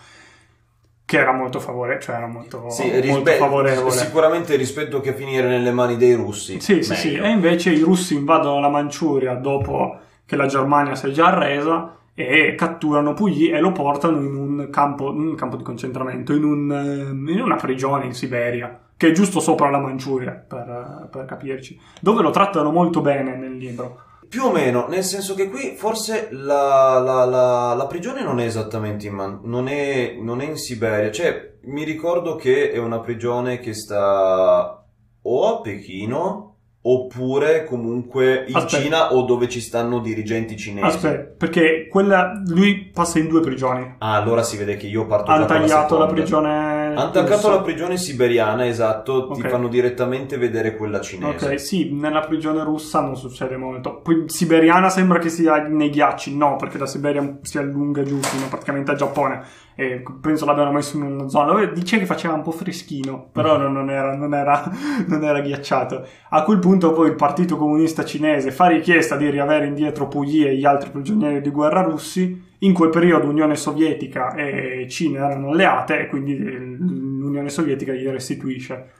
che era molto favorevole, cioè era molto, Sì, molto rispe- favorevole. sicuramente rispetto che finire nelle mani dei russi. Sì, sì, sì. E invece i russi invadono la Manciuria dopo che la Germania si è già arresa e catturano Puyi e lo portano in un campo, un campo di concentramento, in, un, ehm, in una prigione in Siberia, che è giusto sopra la Manciuria, per, per capirci, dove lo trattano molto bene nel libro. Più o meno, nel senso che qui forse la, la- la- la prigione non è esattamente in, Man- non è, non è in Siberia, cioè mi ricordo che è una prigione che sta o a Pechino oppure comunque in Aspetta. Cina o dove ci stanno dirigenti cinesi. Aspetta, perché quella, lui passa in due prigioni. Ah, allora si vede che io parto già Hanno la tagliato la prigione. Attaccato russa. la prigione siberiana, esatto, ti Ok. fanno direttamente vedere quella cinese. Ok, sì, nella prigione russa non succede molto. Poi siberiana sembra che sia nei ghiacci, no, perché la Siberia si allunga giù fino praticamente al Giappone. E penso l'abbiano messo in una zona dove dice che faceva un po' freschino, però Mm. non, non era, non, era, non era ghiacciato. A quel punto poi il Partito Comunista Cinese fa richiesta di riavere indietro Puyi e gli altri prigionieri di guerra russi. In quel periodo Unione Sovietica e Cina erano alleate e quindi eh, l'Unione Sovietica gli restituisce.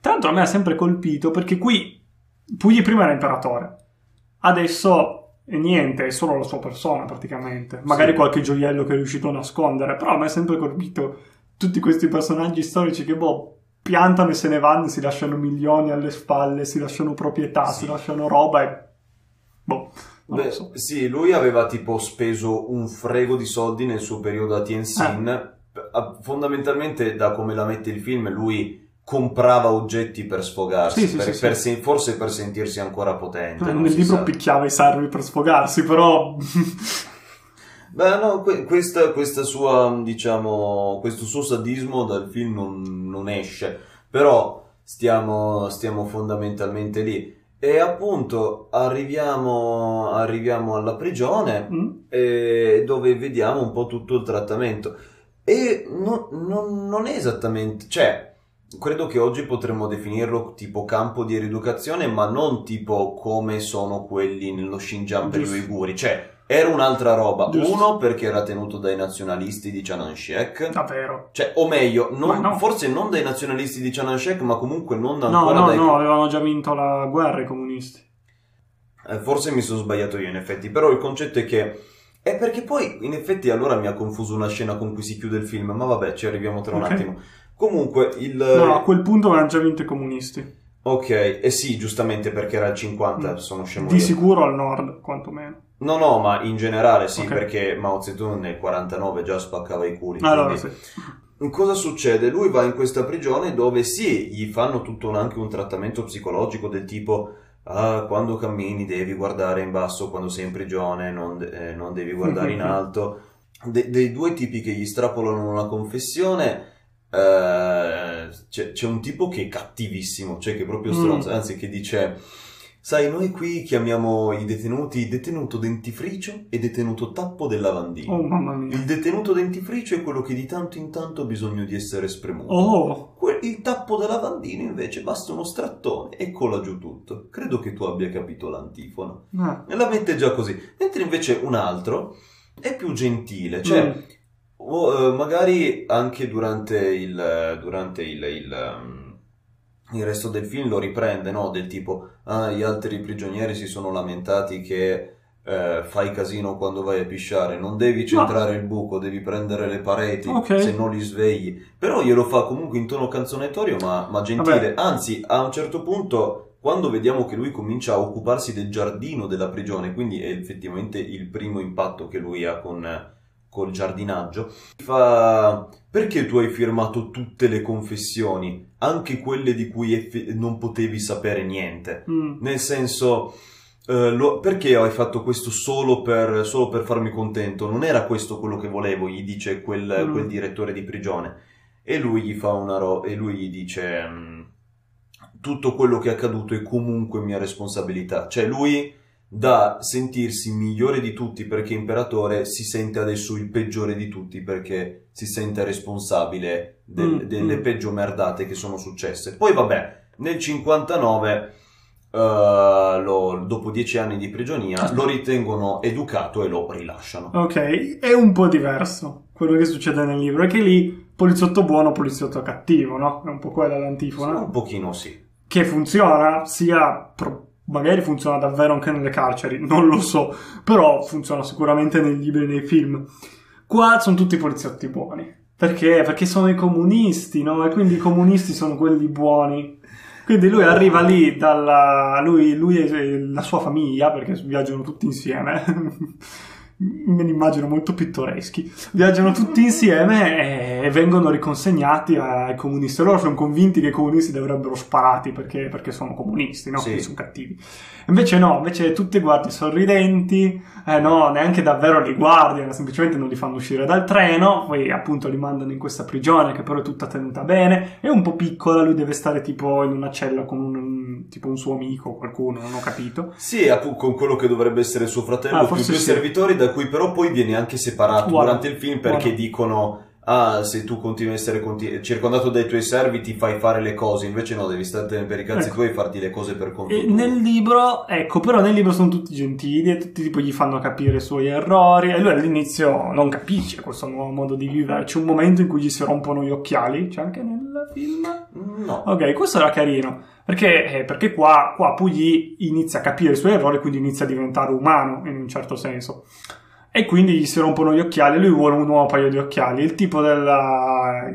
Tra l'altro a me ha sempre colpito perché qui Puyi prima era imperatore, adesso è niente, è solo la sua persona praticamente. Magari Sì. qualche gioiello che è riuscito a nascondere, però a me ha sempre colpito tutti questi personaggi storici che boh, piantano e se ne vanno, si lasciano milioni alle spalle, si lasciano proprietà, Sì. si lasciano roba e boh, Beh, so. sì, lui aveva tipo speso un frego di soldi nel suo periodo a Tianjin. Ah. Ah, Fondamentalmente, da come la mette il film, lui comprava oggetti per sfogarsi, Sì, per- sì, per sì. se- forse per sentirsi ancora potente. Nel libro sa. picchiava i servi per sfogarsi, però Beh, no, que- questa, questa sua, diciamo, questo suo sadismo dal film non, non esce, però stiamo, stiamo fondamentalmente lì. E appunto arriviamo, arriviamo alla prigione Mm? eh, dove vediamo un po' tutto il trattamento. E no- non- non è esattamente, cioè, credo che oggi potremmo definirlo tipo campo di rieducazione, ma non tipo come sono quelli nello Xinjiang per gli uiguri. Cioè, era un'altra roba. Giusto. Uno perché era tenuto dai nazionalisti di Chananshek. Davvero. Cioè, o meglio, non- no. forse non dai nazionalisti di Chananshek, ma comunque non No, ancora no, dai... no, avevano già vinto la guerra i comunisti. Eh, forse mi sono sbagliato io in effetti, però il concetto è che... È perché poi, in effetti, allora mi ha confuso una scena con cui si chiude il film, ma vabbè, ci arriviamo tra un attimo. Comunque, il... No, a quel punto avevano già vinto i comunisti. Ok, eh sì, giustamente perché era il 50, sono scemo Di io. sicuro al nord, quantomeno. No, no, ma in generale sì, Ok. perché Mao Zedong nel 49 già spaccava i culi. Allora, quindi- sì. Cosa succede? Lui va in questa prigione dove sì, gli fanno tutto un- anche un trattamento psicologico del tipo ah, quando cammini devi guardare in basso quando sei in prigione, non, de- eh, non devi guardare in alto. De- dei due tipi che gli strappolano una confessione, eh, c'è, c'è un tipo che è cattivissimo, cioè che è proprio Mm. stronzo, anzi che dice... Sai, noi qui chiamiamo i detenuti detenuto dentifricio e detenuto tappo del lavandino. Oh, mamma mia. Il detenuto dentifricio è quello che di tanto in tanto ha bisogno di essere spremuto. Oh, Que- Il tappo da lavandino invece basta uno strattone e cola giù tutto. Credo che tu abbia capito l'antifona. eh. E la mette già così. Mentre invece un altro è più gentile, cioè Mm. o, eh, magari anche durante il, durante il, il, um, il resto del film lo riprende, no? Del tipo, ah, gli altri prigionieri si sono lamentati che eh, fai casino quando vai a pisciare, non devi centrare il buco, devi prendere le pareti, Ok. se no li svegli. Però glielo fa comunque in tono canzonettorio, ma, ma gentile. Vabbè. Anzi, a un certo punto, quando vediamo che lui comincia a occuparsi del giardino della prigione, quindi è effettivamente il primo impatto che lui ha con col giardinaggio, fa perché tu hai firmato tutte le confessioni, anche quelle di cui effe- non potevi sapere niente? Mm. Nel senso, eh, lo- perché hai fatto questo solo per, solo per farmi contento? Non era questo quello che volevo, gli dice quel, Mm. quel direttore di prigione. E lui gli fa una ro- e lui gli dice mm, tutto quello che è accaduto è comunque mia responsabilità. Cioè lui da sentirsi migliore di tutti perché imperatore si sente adesso il peggiore di tutti perché si sente responsabile del- Mm, delle mm. peggio merdate che sono successe. Poi vabbè, nel 59 eh, lo- dopo dieci anni di prigionia lo ritengono educato e lo rilasciano. Ok, è un po' diverso quello che succede nel libro. È che lì poliziotto buono, poliziotto cattivo, no? È un po' quella l'antifona. Un pochino sì. Che funziona, sia... pro- magari funziona davvero anche nelle carceri, non lo so. Però funziona sicuramente nei libri e nei film. Qua sono tutti poliziotti buoni. Perché? Perché sono i comunisti, no? E quindi i comunisti sono quelli buoni. Quindi lui arriva lì dalla... lui, lui e la sua famiglia, perché viaggiano tutti insieme. Me li immagino molto pittoreschi. Viaggiano tutti insieme e vengono riconsegnati ai comunisti. Loro sono convinti che i comunisti dovrebbero sparati perché, perché sono comunisti, no? Sì. Quindi sono cattivi. Invece no, invece tutti guardi sorridenti, eh no, neanche davvero li guardiano, semplicemente non li fanno uscire dal treno, poi appunto li mandano in questa prigione che però è tutta tenuta bene, è un po' piccola, lui deve stare tipo in una cella con un, tipo un suo amico, qualcuno, non ho capito. Sì, appunto, con quello che dovrebbe essere suo fratello, Ah, più due sì. servitori, da cui però poi viene anche separato Guarda, durante il film perché guarda. dicono: Ah, se tu continui a essere conti- circondato dai tuoi servi, ti fai fare le cose. Invece, no, devi startene per i cazzi Ecco. tuoi e farti le cose per conto nel libro, ecco, però nel libro sono tutti gentili e tutti tipo gli fanno capire i suoi errori e lui all'inizio non capisce questo nuovo modo di vivere. C'è un momento in cui gli si rompono gli occhiali, c'è anche nel film. No. Ok, questo era carino. Perché, eh, perché qua, qua Puyi inizia a capire i suoi errori, quindi inizia a diventare umano in un certo senso. E quindi gli si rompono gli occhiali, lui vuole un nuovo paio di occhiali. Il tipo del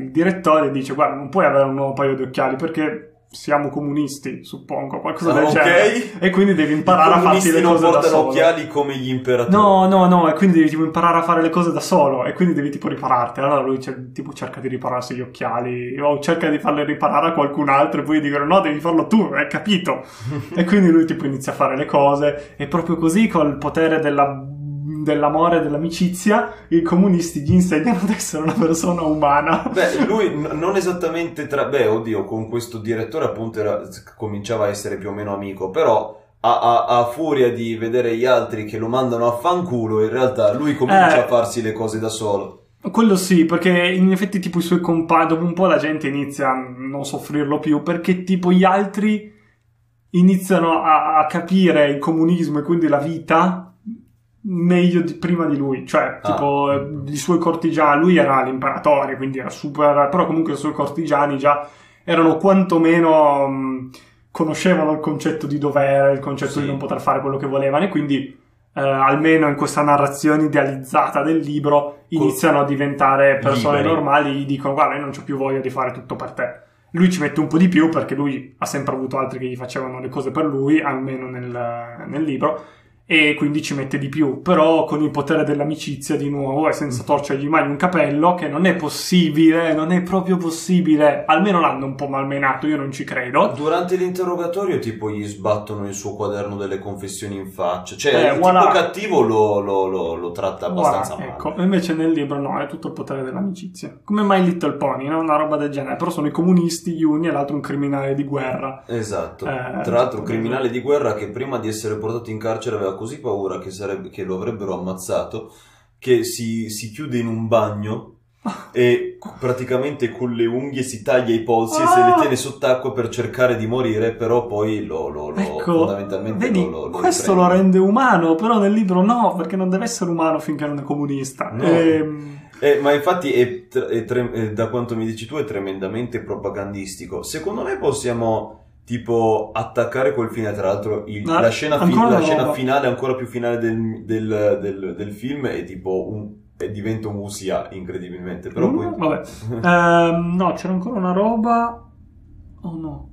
il direttore dice: Guarda, non puoi avere un nuovo paio di occhiali perché siamo comunisti, suppongo, qualcosa del Ah, ok. genere. E quindi devi imparare a farti le non cose da portano solo. occhiali come gli imperatori. No, no, no, e quindi devi tipo imparare a fare le cose da solo e quindi devi tipo ripararti. Allora lui tipo cerca di ripararsi gli occhiali o cerca di farle riparare a qualcun altro e poi dicono no, devi farlo tu, hai capito? e quindi lui tipo inizia a fare le cose e proprio così col potere della dell'amore e dell'amicizia i comunisti gli insegnano ad essere una persona umana Beh, lui n- non esattamente tra... Beh, oddio, con questo direttore appunto era- cominciava a essere più o meno amico, però a, a- a furia di vedere gli altri che lo mandano a fanculo, in realtà lui comincia Eh. a farsi le cose da solo. Quello sì, perché in effetti tipo i suoi compagni, dopo un po' la gente inizia a non soffrirlo più, perché tipo gli altri iniziano a, a capire il comunismo e quindi la vita meglio di prima di lui, cioè Ah. tipo i suoi cortigiani, lui era l'imperatore, quindi era super, però comunque i suoi cortigiani già erano quantomeno mh, conoscevano il concetto di dovere, il concetto Sì. di non poter fare quello che volevano e quindi eh, almeno in questa narrazione idealizzata del libro iniziano a diventare persone Liberi. normali, gli dicono guarda io non ho più voglia di fare tutto per te. Lui ci mette un po' di più perché lui ha sempre avuto altri che gli facevano le cose per lui, almeno nel, nel libro, e quindi ci mette di più. Però con il potere dell'amicizia, di nuovo, e senza torcergli mai un capello, che non è possibile, non è proprio possibile. Almeno l'hanno un po' malmenato, io non ci credo. Durante l'interrogatorio, tipo, gli sbattono il suo quaderno delle confessioni in faccia. Cioè, Eh, il voilà. tipo cattivo lo, lo- lo- lo tratta abbastanza Guarda, male. ecco, invece nel libro no, è tutto il potere dell'amicizia. Come My Little Pony, no? Una roba del genere. Però sono i comunisti, gli uni, e l'altro un criminale di guerra. Esatto. Eh, Tra l'altro, tutto criminale di guerra che prima di essere portato in carcere aveva così paura che, sarebbe- che lo avrebbero ammazzato che si, si chiude in un bagno e praticamente con le unghie si taglia i polsi e se Ah! le tiene sott'acqua per cercare di morire, però poi lo, lo- lo- Ecco, fondamentalmente vedi, lo, lo- questo riprende. lo rende umano, però nel libro no, perché non deve essere umano finché non è comunista. No. Ehm, Eh, ma infatti è è tre- eh, da quanto mi dici tu è tremendamente propagandistico. Secondo me possiamo tipo attaccare quel fine, tra l'altro il- Ah, la, scena, fi- la scena finale, ancora più finale del, del- del- del film è tipo un, e diventa un UCA incredibilmente. Però poi... Mm, vabbè. Ehm, no, c'era ancora una roba. Oh no.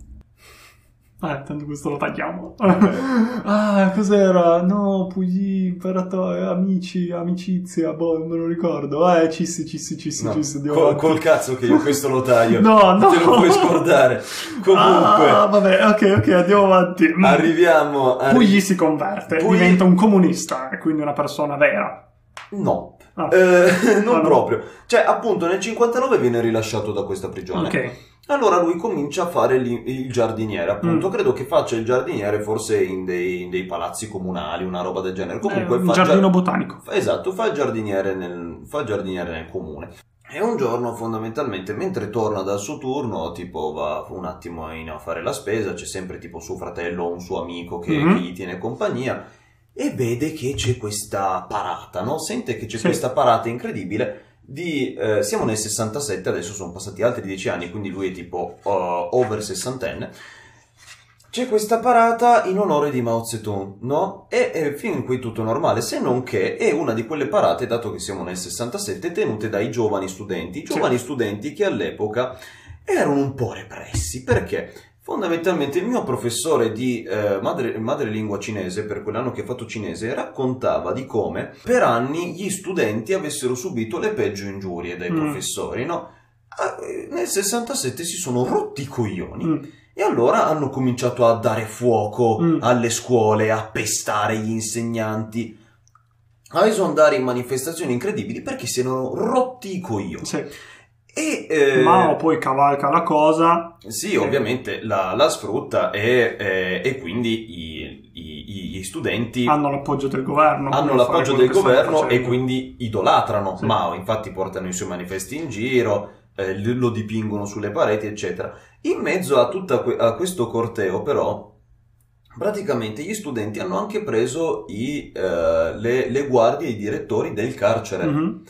Eh, tanto questo lo tagliamo. ah, cos'era? No, Pugli, imperatore, amici, amicizia, boh, non me lo ricordo. Eh, cissi, cissi, cissi, No, cissi, col, col cazzo che io questo lo taglio. No, no. Te lo puoi scordare. Comunque, Ah, vabbè, ok, ok, andiamo avanti. Mm. arriviamo a... Pugli si converte, Pugli- diventa un comunista, e quindi una persona vera. No. Ah. Eh, non Ah, no. proprio. Cioè, appunto, nel 59 viene rilasciato da questa prigione. Ok. Allora lui comincia a fare il giardiniere, appunto. Mm. Credo che faccia il giardiniere forse in dei, in dei palazzi comunali, una roba del genere. Comunque Eh, un fa giardino gia- botanico. Esatto, fa il giardiniere nel, fa il giardiniere nel comune. E un giorno, fondamentalmente, mentre torna dal suo turno, tipo va un attimo in- a fare la spesa, c'è sempre tipo suo fratello o un suo amico che, Mhm. che gli tiene compagnia, e vede che c'è questa parata, no? Sente che c'è Sì. questa parata incredibile di... eh, siamo nel 67, adesso sono passati altri 10 anni, quindi lui è tipo uh, over sessantenne. C'è questa parata in onore di Mao Zedong, no? E, e fin qui tutto normale, se non che è una di quelle parate, dato che siamo nel 67, tenute dai giovani studenti. I Sì. giovani studenti che all'epoca erano un po' repressi, perché fondamentalmente il mio professore di eh, madre- madrelingua cinese, per quell'anno che ha fatto cinese, raccontava di come per anni gli studenti avessero subito le peggio ingiurie dai Mm. professori, no? Ah, eh, Nel 67 si sono rotti i coglioni. Mm. E allora hanno cominciato a dare fuoco Mm. alle scuole, a pestare gli insegnanti, a esondare in manifestazioni incredibili perché si erano rotti i coglioni. Sì. E, eh, Mao poi cavalca la cosa. sì, ovviamente la, la sfrutta e, eh, e quindi i, i- gli studenti Hanno l'appoggio del governo. hanno l'appoggio del governo e quindi idolatrano Sì. Mao, infatti portano i suoi manifesti in giro, eh, lo dipingono sulle pareti, eccetera. In mezzo a tutto questo corteo, però, praticamente gli studenti hanno anche preso i, eh, le, le guardie e i direttori del carcere. Mhm.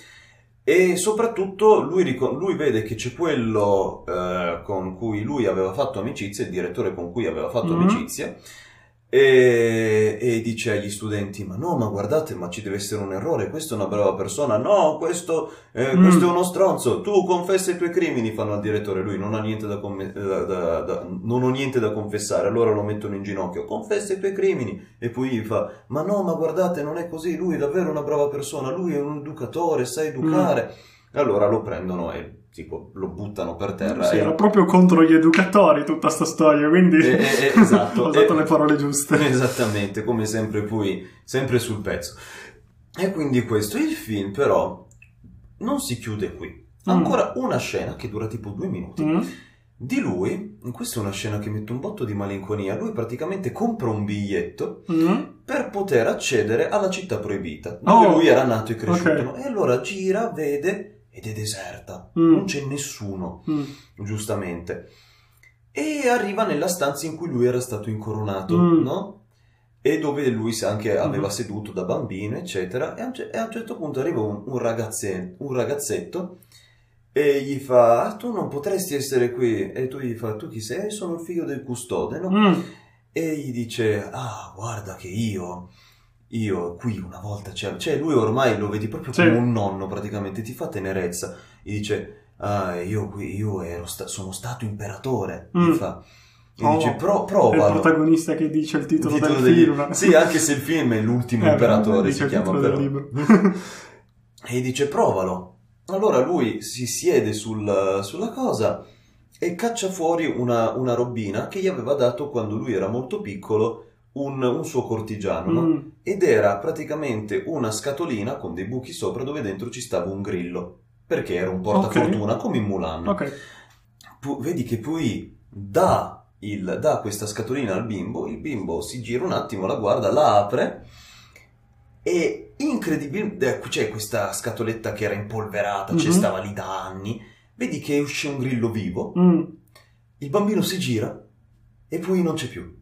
E soprattutto lui, lui vede che c'è quello eh, con cui lui aveva fatto amicizia, il direttore con cui aveva fatto Mhm. amicizia, e, e dice agli studenti: Ma no, ma guardate, ma ci deve essere un errore, questa è una brava persona, no, questo, eh, Mm. questo è uno stronzo, tu confessa i tuoi crimini, fanno al direttore, lui non ha niente da, comm- da- da- da- non ho niente da confessare, allora lo mettono in ginocchio, confessa i tuoi crimini, e poi gli fa: Ma no, ma guardate, non è così, lui è davvero una brava persona, lui è un educatore, sa educare. Allora lo prendono e tipo lo buttano per terra. Sì, e- era proprio contro gli educatori tutta sta storia, quindi Eh, esatto. ho usato Eh, le parole giuste. Esattamente, come sempre poi, sempre sul pezzo. E quindi questo, il film però non si chiude qui. Ancora una scena che dura tipo due minuti. Mm. Di lui, questa è una scena che mette un botto di malinconia, lui praticamente compra un biglietto Mm. per poter accedere alla città proibita, dove Oh, lui era nato e cresciuto. ok. no? E allora gira, vede ed è deserta, Mm. non c'è nessuno, Mm. giustamente. E arriva nella stanza in cui lui era stato incoronato, Mm. no? e dove lui anche aveva Mhm. seduto da bambino, eccetera, e a e a un certo punto arriva un, un ragazze- un ragazzetto e gli fa, "Ah, tu non potresti essere qui, e tu gli fa, tu chi sei? Sono il figlio del custode, no? Mm. E gli dice, ah, guarda che io, io qui una volta, c'era-" cioè lui ormai lo vedi proprio Sì. come un nonno praticamente, ti fa tenerezza, gli dice, ah, io qui, io ero sta- sono stato imperatore, Mm. fa, gli Oh, dice, Pro, È il protagonista che dice il titolo, Il titolo del degli- film. Sì, anche se il film è l'ultimo Eh, imperatore, si chiama però. del e dice provalo. Allora lui si siede sul- sulla cosa e caccia fuori una, una robina che gli aveva dato quando lui era molto piccolo un, un suo cortigiano, no? Mm. Ed era praticamente una scatolina con dei buchi sopra dove dentro ci stava un grillo. Perché era un portafortuna come in Mulan. Ok. Pu- vedi che poi dà, il- dà questa scatolina al bimbo, il bimbo si gira un attimo, la guarda, la apre e incredibilmente c'è questa scatoletta che era impolverata, ci Mhm. stava lì da anni, vedi che esce un grillo vivo, Mm. il bambino si gira e poi non c'è più,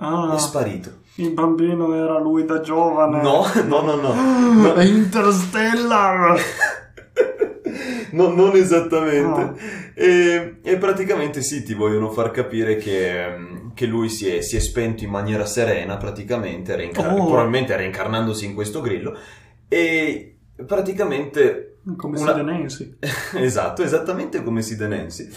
Ah, è sparito. il bambino era lui da giovane. No, no, no, no. È Interstellar. No, non esattamente. No. E, e praticamente sì, ti vogliono far capire che, mm, che lui si è, si è spento in maniera serena, praticamente, reincar- Oh. probabilmente reincarnandosi in questo grillo. E praticamente, Come Una- Sid Nancy. esatto, esattamente come si denensi.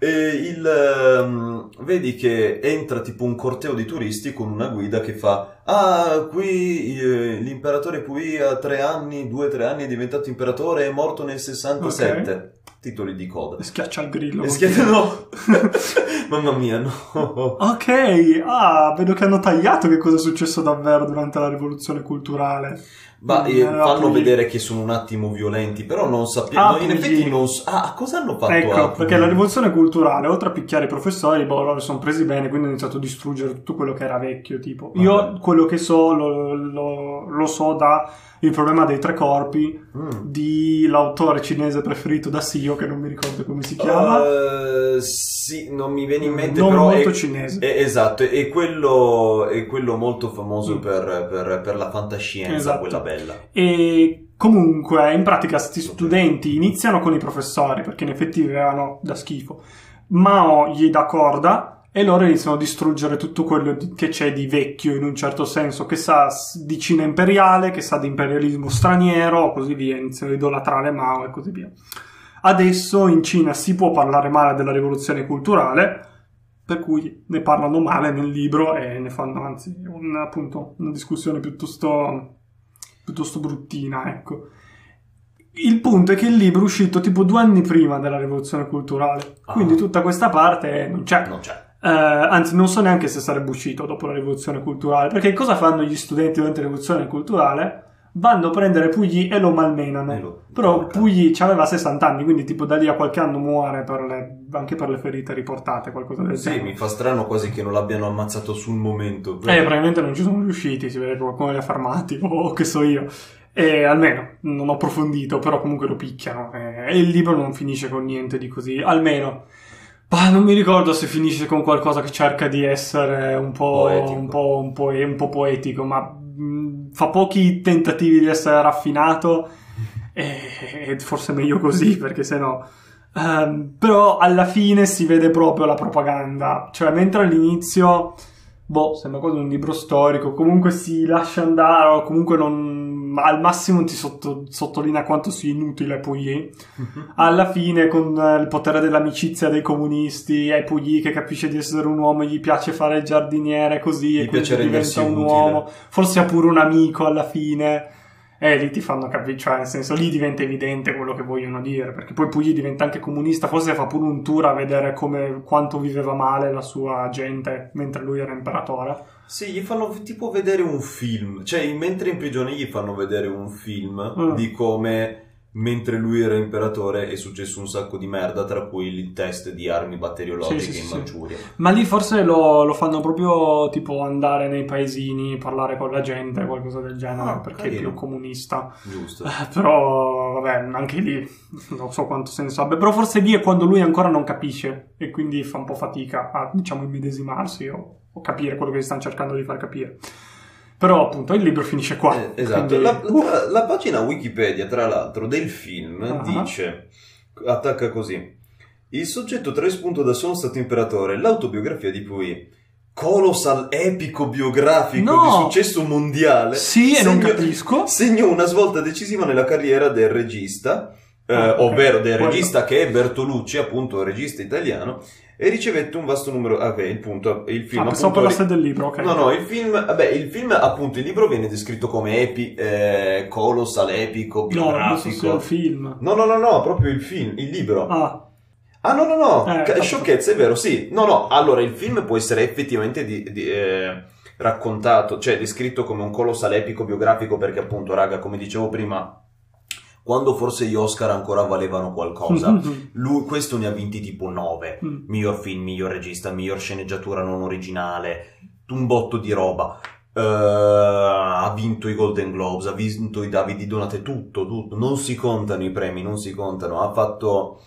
E il, ehm, vedi che entra tipo un corteo di turisti con una guida che fa Ah, qui eh, l'imperatore Pui a tre anni, due o tre anni è diventato imperatore, è morto nel 67. Titoli di coda. E schiaccia il grillo. E schietta no! Mamma mia, no! Ok, ah, vedo che hanno tagliato che cosa è successo davvero durante la rivoluzione culturale. Ma eh, fanno vedere che sono un attimo violenti, però non sappiamo. Ah, in effetti non so. Ah, cosa hanno fatto? Ecco, a perché la rivoluzione culturale, oltre a picchiare i professori, boh, loro sono presi bene, quindi hanno iniziato a distruggere tutto quello che era vecchio, tipo. Io Vabbè. quello che so, lo, lo- lo so da Il problema dei tre corpi, Mm. di l'autore cinese preferito da Sio, che non mi ricordo come si chiama. Eh, sì, non mi viene in mente, Nome però. molto è- cinese. è- esatto, è quello, è quello molto famoso Mm. per, per- per la fantascienza, Esatto. quella bella. E comunque, in pratica, questi studenti iniziano con i professori, perché in effetti avevano da schifo. Mao gli dà corda e loro iniziano a distruggere tutto quello che c'è di vecchio, in un certo senso, che sa di Cina imperiale, che sa di imperialismo straniero, così via. Iniziano a idolatrare Mao e così via. Adesso in Cina si può parlare male della rivoluzione culturale, per cui ne parlano male nel libro e ne fanno anzi un- appunto una discussione piuttosto piuttosto bruttina, ecco. Il punto è che il libro è uscito tipo due anni prima della rivoluzione culturale, Ah. quindi tutta questa parte non c'è. Non c'è. Eh, anzi, non so neanche se sarebbe uscito dopo la rivoluzione culturale, perché cosa fanno gli studenti durante la rivoluzione culturale? Vanno a prendere Puyi e lo malmenano. E lo- Però. Puyi aveva 60 anni, quindi tipo da lì a qualche anno muore per le- anche per le ferite riportate, qualcosa del Sì, genere. mi fa strano quasi che non l'abbiano ammazzato sul momento. Eh, probabilmente non ci sono riusciti, si vede che qualcuno li ha fermati, o che so io. E almeno, non ho approfondito, però comunque lo picchiano. eh, E il libro non finisce con niente di così, almeno. Bah, non mi ricordo se finisce con qualcosa che cerca di essere un po', Poetico. un po', un po', un po' poetico, ma fa pochi tentativi di essere raffinato e, e forse è meglio così, perché sennò... Ehm, però alla fine si vede proprio la propaganda, cioè mentre all'inizio, boh, sembra quasi un libro storico, comunque si lascia andare o comunque non, al massimo ti sotto- sottolinea quanto sia inutile Puyi. Alla fine con eh, il potere dell'amicizia dei comunisti, è Puyi che capisce di essere un uomo, gli piace fare il giardiniere così Gli e quindi diventa un utile. uomo, forse ha pure un amico alla fine. E lì ti fanno capire, cioè nel senso lì diventa evidente quello che vogliono dire, perché poi Puyi diventa anche comunista, forse fa pure un tour a vedere come, quanto viveva male la sua gente mentre lui era imperatore. Sì, gli fanno tipo vedere un film, cioè mentre in prigione gli fanno vedere un film Mm. di come mentre lui era imperatore è successo un sacco di merda, tra cui il test di armi batteriologiche Sì, sì, in sì. Manciuria. Ma lì forse lo, lo fanno proprio tipo andare nei paesini, parlare con la gente, qualcosa del genere, Ah, perché carino. è più comunista. Giusto. Eh, Però, vabbè, anche lì non so quanto senso abbia. Però forse lì è quando lui ancora non capisce e quindi fa un po' fatica a, diciamo, immedesimarsi o, o capire quello che stanno cercando di far capire. Però appunto il libro finisce qua. Eh, esatto, quindi- la, tra- la pagina Wikipedia, tra l'altro, del film Ah. dice, attacca così, il soggetto tra espunto da Sono stato imperatore, l'autobiografia di Puyi, colossal epico biografico No! di successo mondiale, sì, e non segno- capisco. segnò una svolta decisiva nella carriera del regista, eh, Ah, ovvero del Quello. regista che è Bertolucci, appunto regista italiano, e ricevette un vasto numero... Ah, ok, il punto, il film Ah, appunto... parlasse del libro, ok. No, no, il film, vabbè, il film, appunto, il libro viene descritto come epi, eh, colossal, epico, No, non biografico. film. No, no, no, no, proprio il film, il libro. Ah, Ah, no, no, no, Eh, capito. sciocchezza, è vero, sì. No, no, allora, il film può essere effettivamente di, di, eh, raccontato, cioè descritto come un colossal epico biografico perché, appunto, raga, come dicevo prima, quando forse gli Oscar ancora valevano qualcosa, lui, questo ne ha vinti tipo 9 Mm. miglior film, miglior regista, miglior sceneggiatura non originale, un botto di roba. Eh, ha vinto i Golden Globes, ha vinto i Davide Donate, tutto, tutto. Non si contano i premi, non si contano. Ha fatto,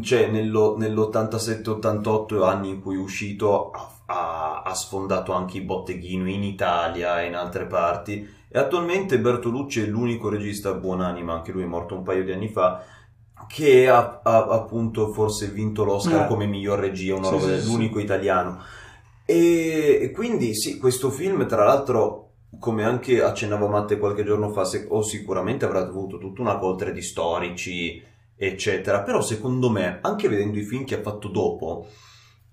cioè, nello- nell'87-88 anni in cui è uscito, ha, ha- ha sfondato anche i botteghini in Italia e in altre parti. E attualmente Bertolucci è l'unico regista buonanima, anche lui è morto un paio di anni fa, che ha, ha appunto forse vinto l'Oscar Eh. come miglior regia, una Sì, roba sì, del- sì. l'unico italiano. E, e quindi sì, questo film, tra l'altro, come anche accennavo Matte qualche giorno fa, se- o sicuramente avrà avuto tutta una coltre di storici, eccetera. Però secondo me, anche vedendo i film che ha fatto dopo,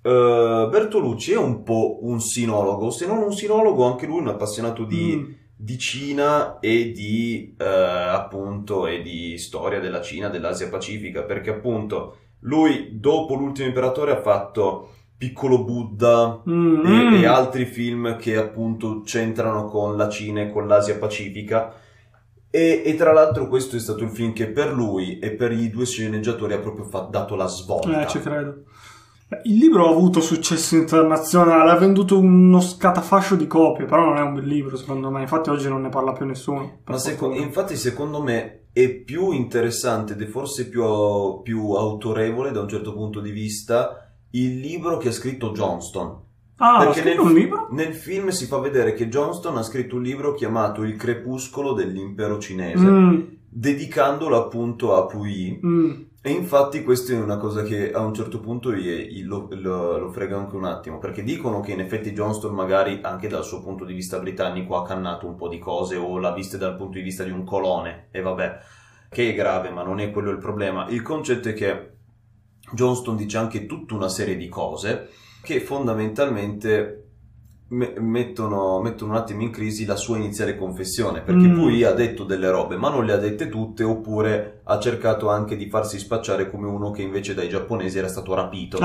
eh, Bertolucci è un po' un sinologo, se non un sinologo, anche lui un appassionato di Mm. di Cina e di eh, appunto e di storia della Cina, dell'Asia Pacifica, perché appunto lui dopo l'ultimo imperatore ha fatto Piccolo Buddha Mm, e, mm. e altri film che appunto c'entrano con la Cina e con l'Asia Pacifica. E, e tra l'altro questo è stato il film che per lui e per i due sceneggiatori ha proprio fa- dato la svolta. Eh, ci credo. Il libro ha avuto successo internazionale, ha venduto uno scatafascio di copie, però non è un bel libro secondo me, infatti oggi non ne parla più nessuno. Ma seco- infatti secondo me è più interessante ed è forse più, più autorevole da un certo punto di vista il libro che ha scritto Johnston. Ah, ha perché scritto nel- un libro? Nel film si fa vedere che Johnston ha scritto un libro chiamato Il crepuscolo dell'impero cinese, Mm, dedicandolo appunto a Puyi. mm. E infatti questa è una cosa che a un certo punto gli- lo, lo- lo frega anche un attimo, perché dicono che in effetti Johnston magari anche dal suo punto di vista britannico ha cannato un po' di cose o l'ha vista dal punto di vista di un colone, e vabbè, che è grave, ma non è quello il problema. Il concetto è che Johnston dice anche tutta una serie di cose che fondamentalmente me- mettono, mettono un attimo in crisi la sua iniziale confessione, perché Mm. poi ha detto delle robe, ma non le ha dette tutte, oppure ha cercato anche di farsi spacciare come uno che invece dai giapponesi era stato rapito. Eh,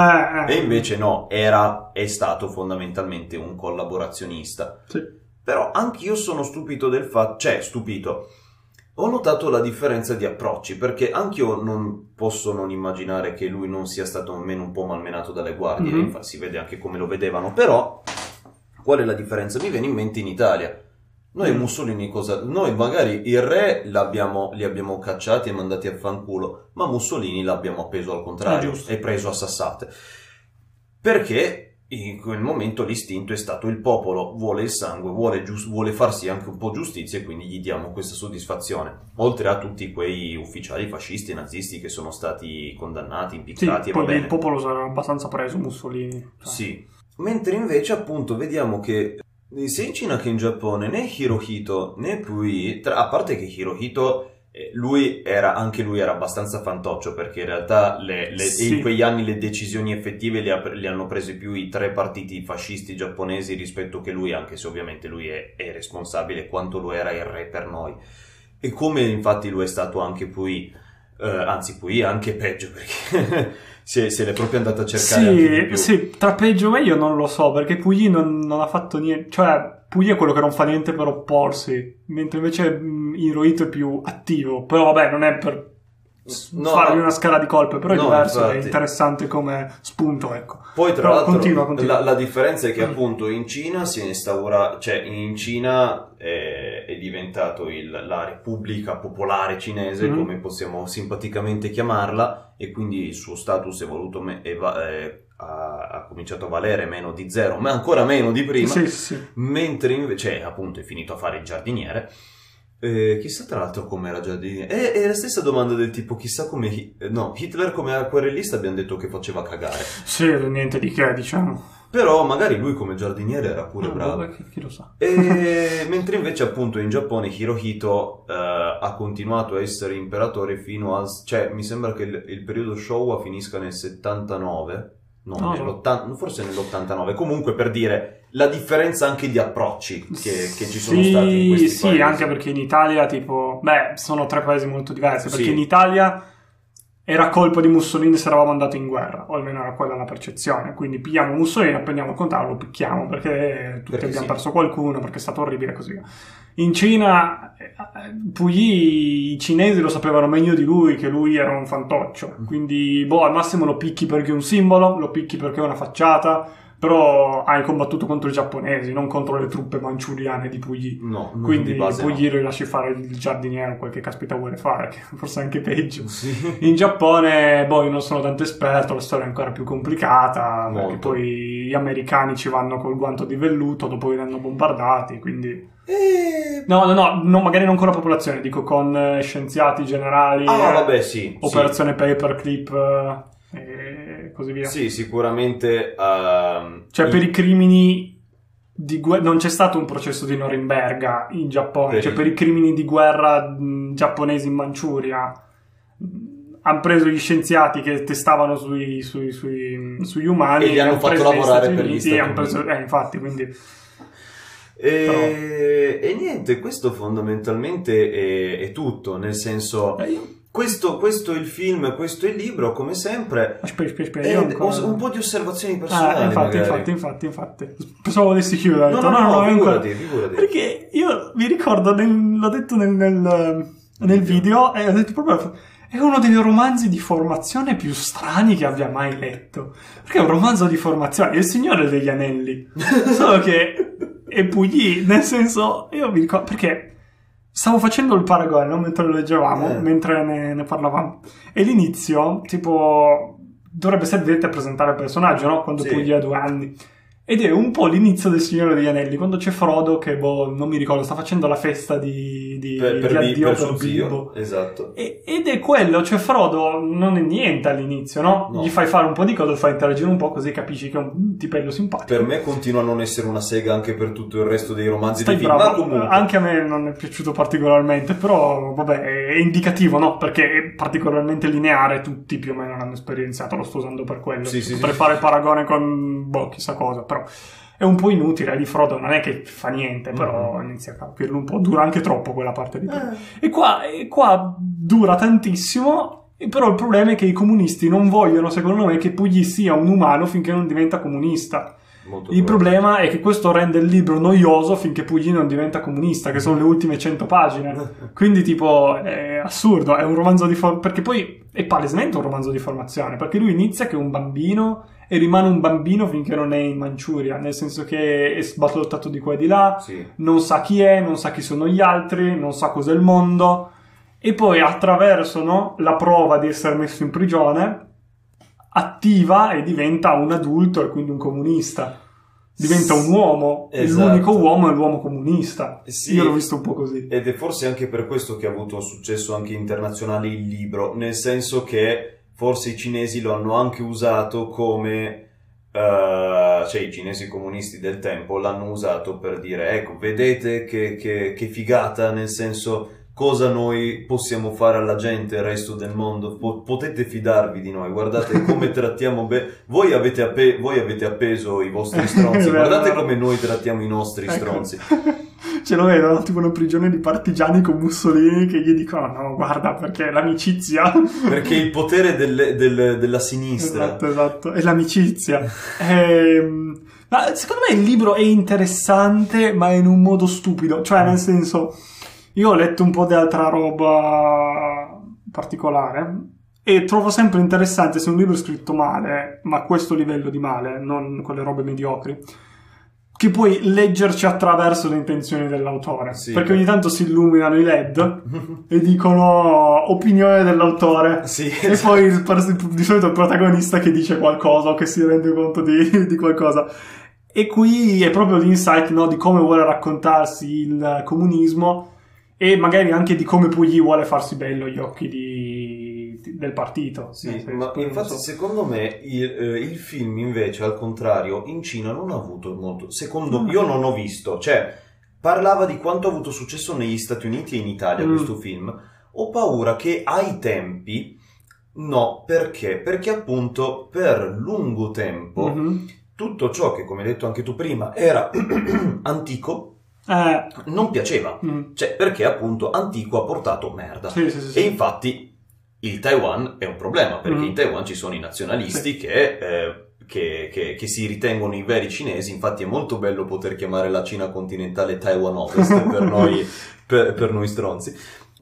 eh. E invece no, era, è stato fondamentalmente un collaborazionista. Sì. Però anch'io sono stupito del fatto, cioè stupito, ho notato la differenza di approcci, perché anch'io non posso non immaginare che lui non sia stato almeno un po' malmenato dalle guardie, Mhm. infatti si vede anche come lo vedevano, però qual è la differenza? Mi viene in mente in Italia. Noi Mm. Mussolini cosa... Noi magari il re l'abbiamo, li abbiamo cacciati e mandati a fanculo, ma Mussolini l'abbiamo appeso al contrario Ah, giusto. e preso a sassate. Perché in quel momento l'istinto è stato il popolo vuole il sangue, vuole, gius- vuole farsi anche un po' giustizia e quindi gli diamo questa soddisfazione. Oltre a tutti quei ufficiali fascisti e nazisti che sono stati condannati, Sì, impiccati e va poi il popolo sarà abbastanza preso, Mussolini. Cioè, Sì. Mentre invece appunto vediamo che sia in Cina che in Giappone né Hirohito né Pui, tra- a parte che Hirohito eh, lui era, anche lui era abbastanza fantoccio perché in realtà le- le- Sì. in quegli anni le decisioni effettive le, ha- le hanno prese più i tre partiti fascisti giapponesi rispetto che lui, anche se ovviamente lui è, è responsabile quanto lo era il re per noi. E come infatti lo è stato anche Pui, eh, anzi Pui anche peggio perché è- se l'è proprio andata a cercare Sì, sì, tra peggio e meglio non lo so, perché Puyi non, non ha fatto niente, cioè Puyi è quello che non fa niente per opporsi, mentre invece mh, Hirohito è più attivo, però vabbè, non è per no, fargli una scala di colpe, però è no, diverso, infatti. è interessante come spunto, ecco. Poi tra Però l'altro continua, continua. La, la differenza è che Mm. appunto in Cina si è instaurato, cioè in Cina è, è diventato il- la Repubblica Popolare Cinese, Mm. come possiamo simpaticamente chiamarla, e quindi il suo status è voluto me- è va- è- ha, ha cominciato a valere meno di zero, ma ancora meno di prima, Sì, sì, mentre invece appunto è finito a fare il giardiniere. Eh, chissà tra l'altro com'era giardiniere. È, è la stessa domanda del tipo chissà come... Eh, no, Hitler come acquarellista abbiamo detto che faceva cagare. Sì, niente di che, diciamo. Però magari lui come giardiniere era pure Ah, bravo. boh, chi, chi lo sa. E mentre invece appunto in Giappone Hirohito eh, ha continuato a essere imperatore fino al... cioè mi sembra che il, il periodo Showa finisca nel 79, no, No, no. nell'80 forse nell'89, comunque per dire la differenza anche di approcci che, che ci sono sì, stati in questi Sì, paesi. anche perché in Italia, tipo, beh, sono tre paesi molto diversi. Perché Sì. in Italia era colpa di Mussolini se eravamo andati in guerra, o almeno era quella la percezione. Quindi pigliamo Mussolini, appendiamo il contrario, lo picchiamo perché tutti Perché abbiamo sì. perso qualcuno, perché è stato orribile così via. In Cina, eh, Puyi, i cinesi lo sapevano meglio di lui che lui era un fantoccio. Mm. Quindi, boh, al massimo lo picchi perché è un simbolo, lo picchi perché è una facciata. Però hai combattuto contro i giapponesi, non contro le truppe manciuriane di Puyi. No, Quindi di base no. lo lasci fare il giardiniere, quel che caspita vuole fare, che forse anche peggio. Sì. In Giappone, boh, io non sono tanto esperto, la storia è ancora più complicata, perché Molto. poi gli americani ci vanno col guanto di velluto dopo hanno bombardati, quindi... E... No, no, no, no, magari non con la popolazione, dico con eh, scienziati generali, Ah, eh, vabbè, sì. operazione paperclip eh, e così via. Sì, sicuramente... ehm, Cioè, i- per i crimini di guerra, non c'è stato un processo di Norimberga in Giappone, Per cioè i- per i crimini di guerra mh, giapponesi in Manciuria. Hanno preso gli scienziati che testavano sui, sui- sui- sugli umani E li hanno hanno fatto lavorare per gli Stati preso- eh, infatti, quindi E, e niente, questo fondamentalmente è, è tutto, nel senso, eh, io- questo, questo è il film, questo è il libro, come sempre, aspetta, aspetta, aspetta, e io ancora- un po' di osservazioni Ah, personali infatti, magari. infatti, infatti, infatti. Pensavo volessi chiudere. No, detto, no, no, è ancora- figurati, figurati. Perché io mi ricordo, nel- l'ho detto nel, nel- nel video, e ho detto proprio. È uno dei romanzi di formazione più strani che abbia mai letto. Perché è un romanzo di formazione, è il Signore degli Anelli. Solo che è Puyi, nel senso, io mi ricordo. Perché stavo facendo il paragone mentre lo leggevamo, Eh. mentre ne, ne parlavamo. E l'inizio, tipo, dovrebbe servire a presentare il personaggio, no? Quando Sì. Puyi ha due anni. Ed è un po' l'inizio del Signore degli Anelli, quando c'è Frodo che, boh, non mi ricordo, sta facendo la festa di, di, per, per, di addio per per Bilbo. esatto. E- ed è quello, cioè Frodo non è niente all'inizio, no? No. Gli fai fare un po' di cose, lo fai interagire un po' così capisci che è un tipello simpatico. Per me continua a non essere una sega anche per tutto il resto dei romanzi Stai dei film, bravo, ma comunque... anche a me non è piaciuto particolarmente, però vabbè, è indicativo, no? Perché particolarmente lineare, tutti più o meno l'hanno esperienziato, lo sto usando per quello. Sì, sì, Potrei sì. fare paragone con, boh, chissà cosa, però è un po' inutile, di Frodo non è che fa niente, però Mhm. inizia a capirlo un po', dura anche troppo quella parte di Eh. E qua, e qua dura tantissimo, però il problema è che i comunisti non vogliono, secondo me, che Pugli sia un umano finché non diventa comunista. Molto Il problema è che questo rende il libro noioso finché Pugli non diventa comunista, che sono le ultime 100 pagine. Quindi, tipo, è assurdo, è un romanzo di formazione. Perché poi è palesemente un romanzo di formazione. Perché lui inizia che è un bambino e rimane un bambino finché non è in Manciuria, nel senso che è sballottato di qua e di là, Sì. non sa chi è, non sa chi sono gli altri, non sa cos'è il mondo. E poi attraverso no, la prova di essere messo in prigione, attiva e diventa un adulto e quindi un comunista. Diventa un uomo, e Esatto. l'unico uomo è l'uomo comunista. Sì. Io l'ho visto un po' così. Ed è forse anche per questo che ha avuto successo anche internazionale il libro, nel senso che forse i cinesi lo hanno anche usato come... eh, cioè i cinesi comunisti del tempo l'hanno usato per dire ecco vedete che, che- che figata nel senso cosa noi possiamo fare alla gente il resto del mondo Po- potete fidarvi di noi guardate come trattiamo bene voi, avete appe- voi avete appeso i vostri stronzi guardate come noi trattiamo i nostri Ecco. stronzi Ce lo vedo, tipo una prigione di partigiani con Mussolini che gli dicono no, guarda perché l'amicizia... Perché il potere delle- del- della sinistra. Esatto, esatto, è l'amicizia. Ehm, ma secondo me il libro è interessante, ma in un modo stupido. Cioè, nel senso, io ho letto un po' di altra roba particolare e trovo sempre interessante se un libro è scritto male, ma a questo livello di male, non quelle robe mediocri, che puoi leggerci attraverso le intenzioni dell'autore. Sì. Perché ogni tanto si illuminano i LED e dicono opinione dell'autore. Sì, E poi il per- di solito il protagonista che dice qualcosa o che si rende conto di, di qualcosa. E qui è proprio l'insight no, di come vuole raccontarsi il comunismo e magari anche di come Pugli vuole farsi bello agli occhi di- di- del partito. Sì, senso, ma infatti so. secondo me il, eh, il film invece al contrario in Cina non ha avuto molto, secondo Mm. io non ho visto, cioè parlava di quanto ha avuto successo negli Stati Uniti e in Italia Mm. questo film, ho paura che ai tempi no, perché? Perché appunto per lungo tempo Mhm. tutto ciò che come hai detto anche tu prima era antico Eh, non piaceva, mm, cioè perché appunto antico ha portato merda. sì, sì, sì. E infatti il Taiwan è un problema perché Mm. in Taiwan ci sono i nazionalisti che, eh, che- che- che si ritengono i veri cinesi. Infatti è molto bello poter chiamare la Cina continentale Taiwan Ovest per noi, per, per noi stronzi.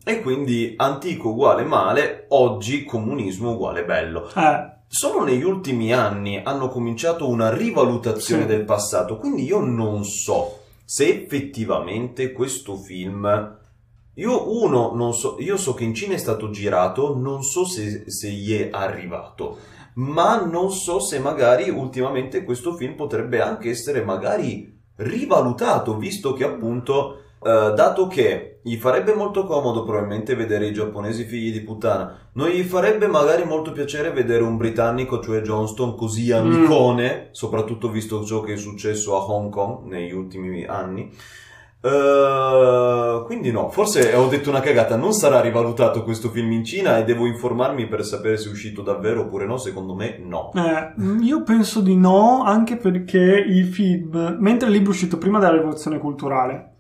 E quindi antico uguale male, oggi comunismo uguale bello. Eh, Solo negli ultimi anni hanno cominciato una rivalutazione Sì. del passato, quindi io non so se effettivamente questo film. Io, uno, non so, io so che in Cina è stato girato, non so se, se gli è arrivato, ma non so se magari ultimamente questo film potrebbe anche essere magari rivalutato, visto che appunto, eh, dato che gli farebbe molto comodo probabilmente vedere i giapponesi figli di puttana, non gli farebbe magari molto piacere vedere un britannico, cioè Johnston, così amicone, soprattutto visto ciò che è successo a Hong Kong negli ultimi anni. Eh, quindi no, forse ho detto una cagata, non sarà rivalutato questo film in Cina e devo informarmi per sapere se è uscito davvero oppure no, secondo me no. eh, io penso di no, anche perché il film, mentre il libro è uscito prima della rivoluzione culturale,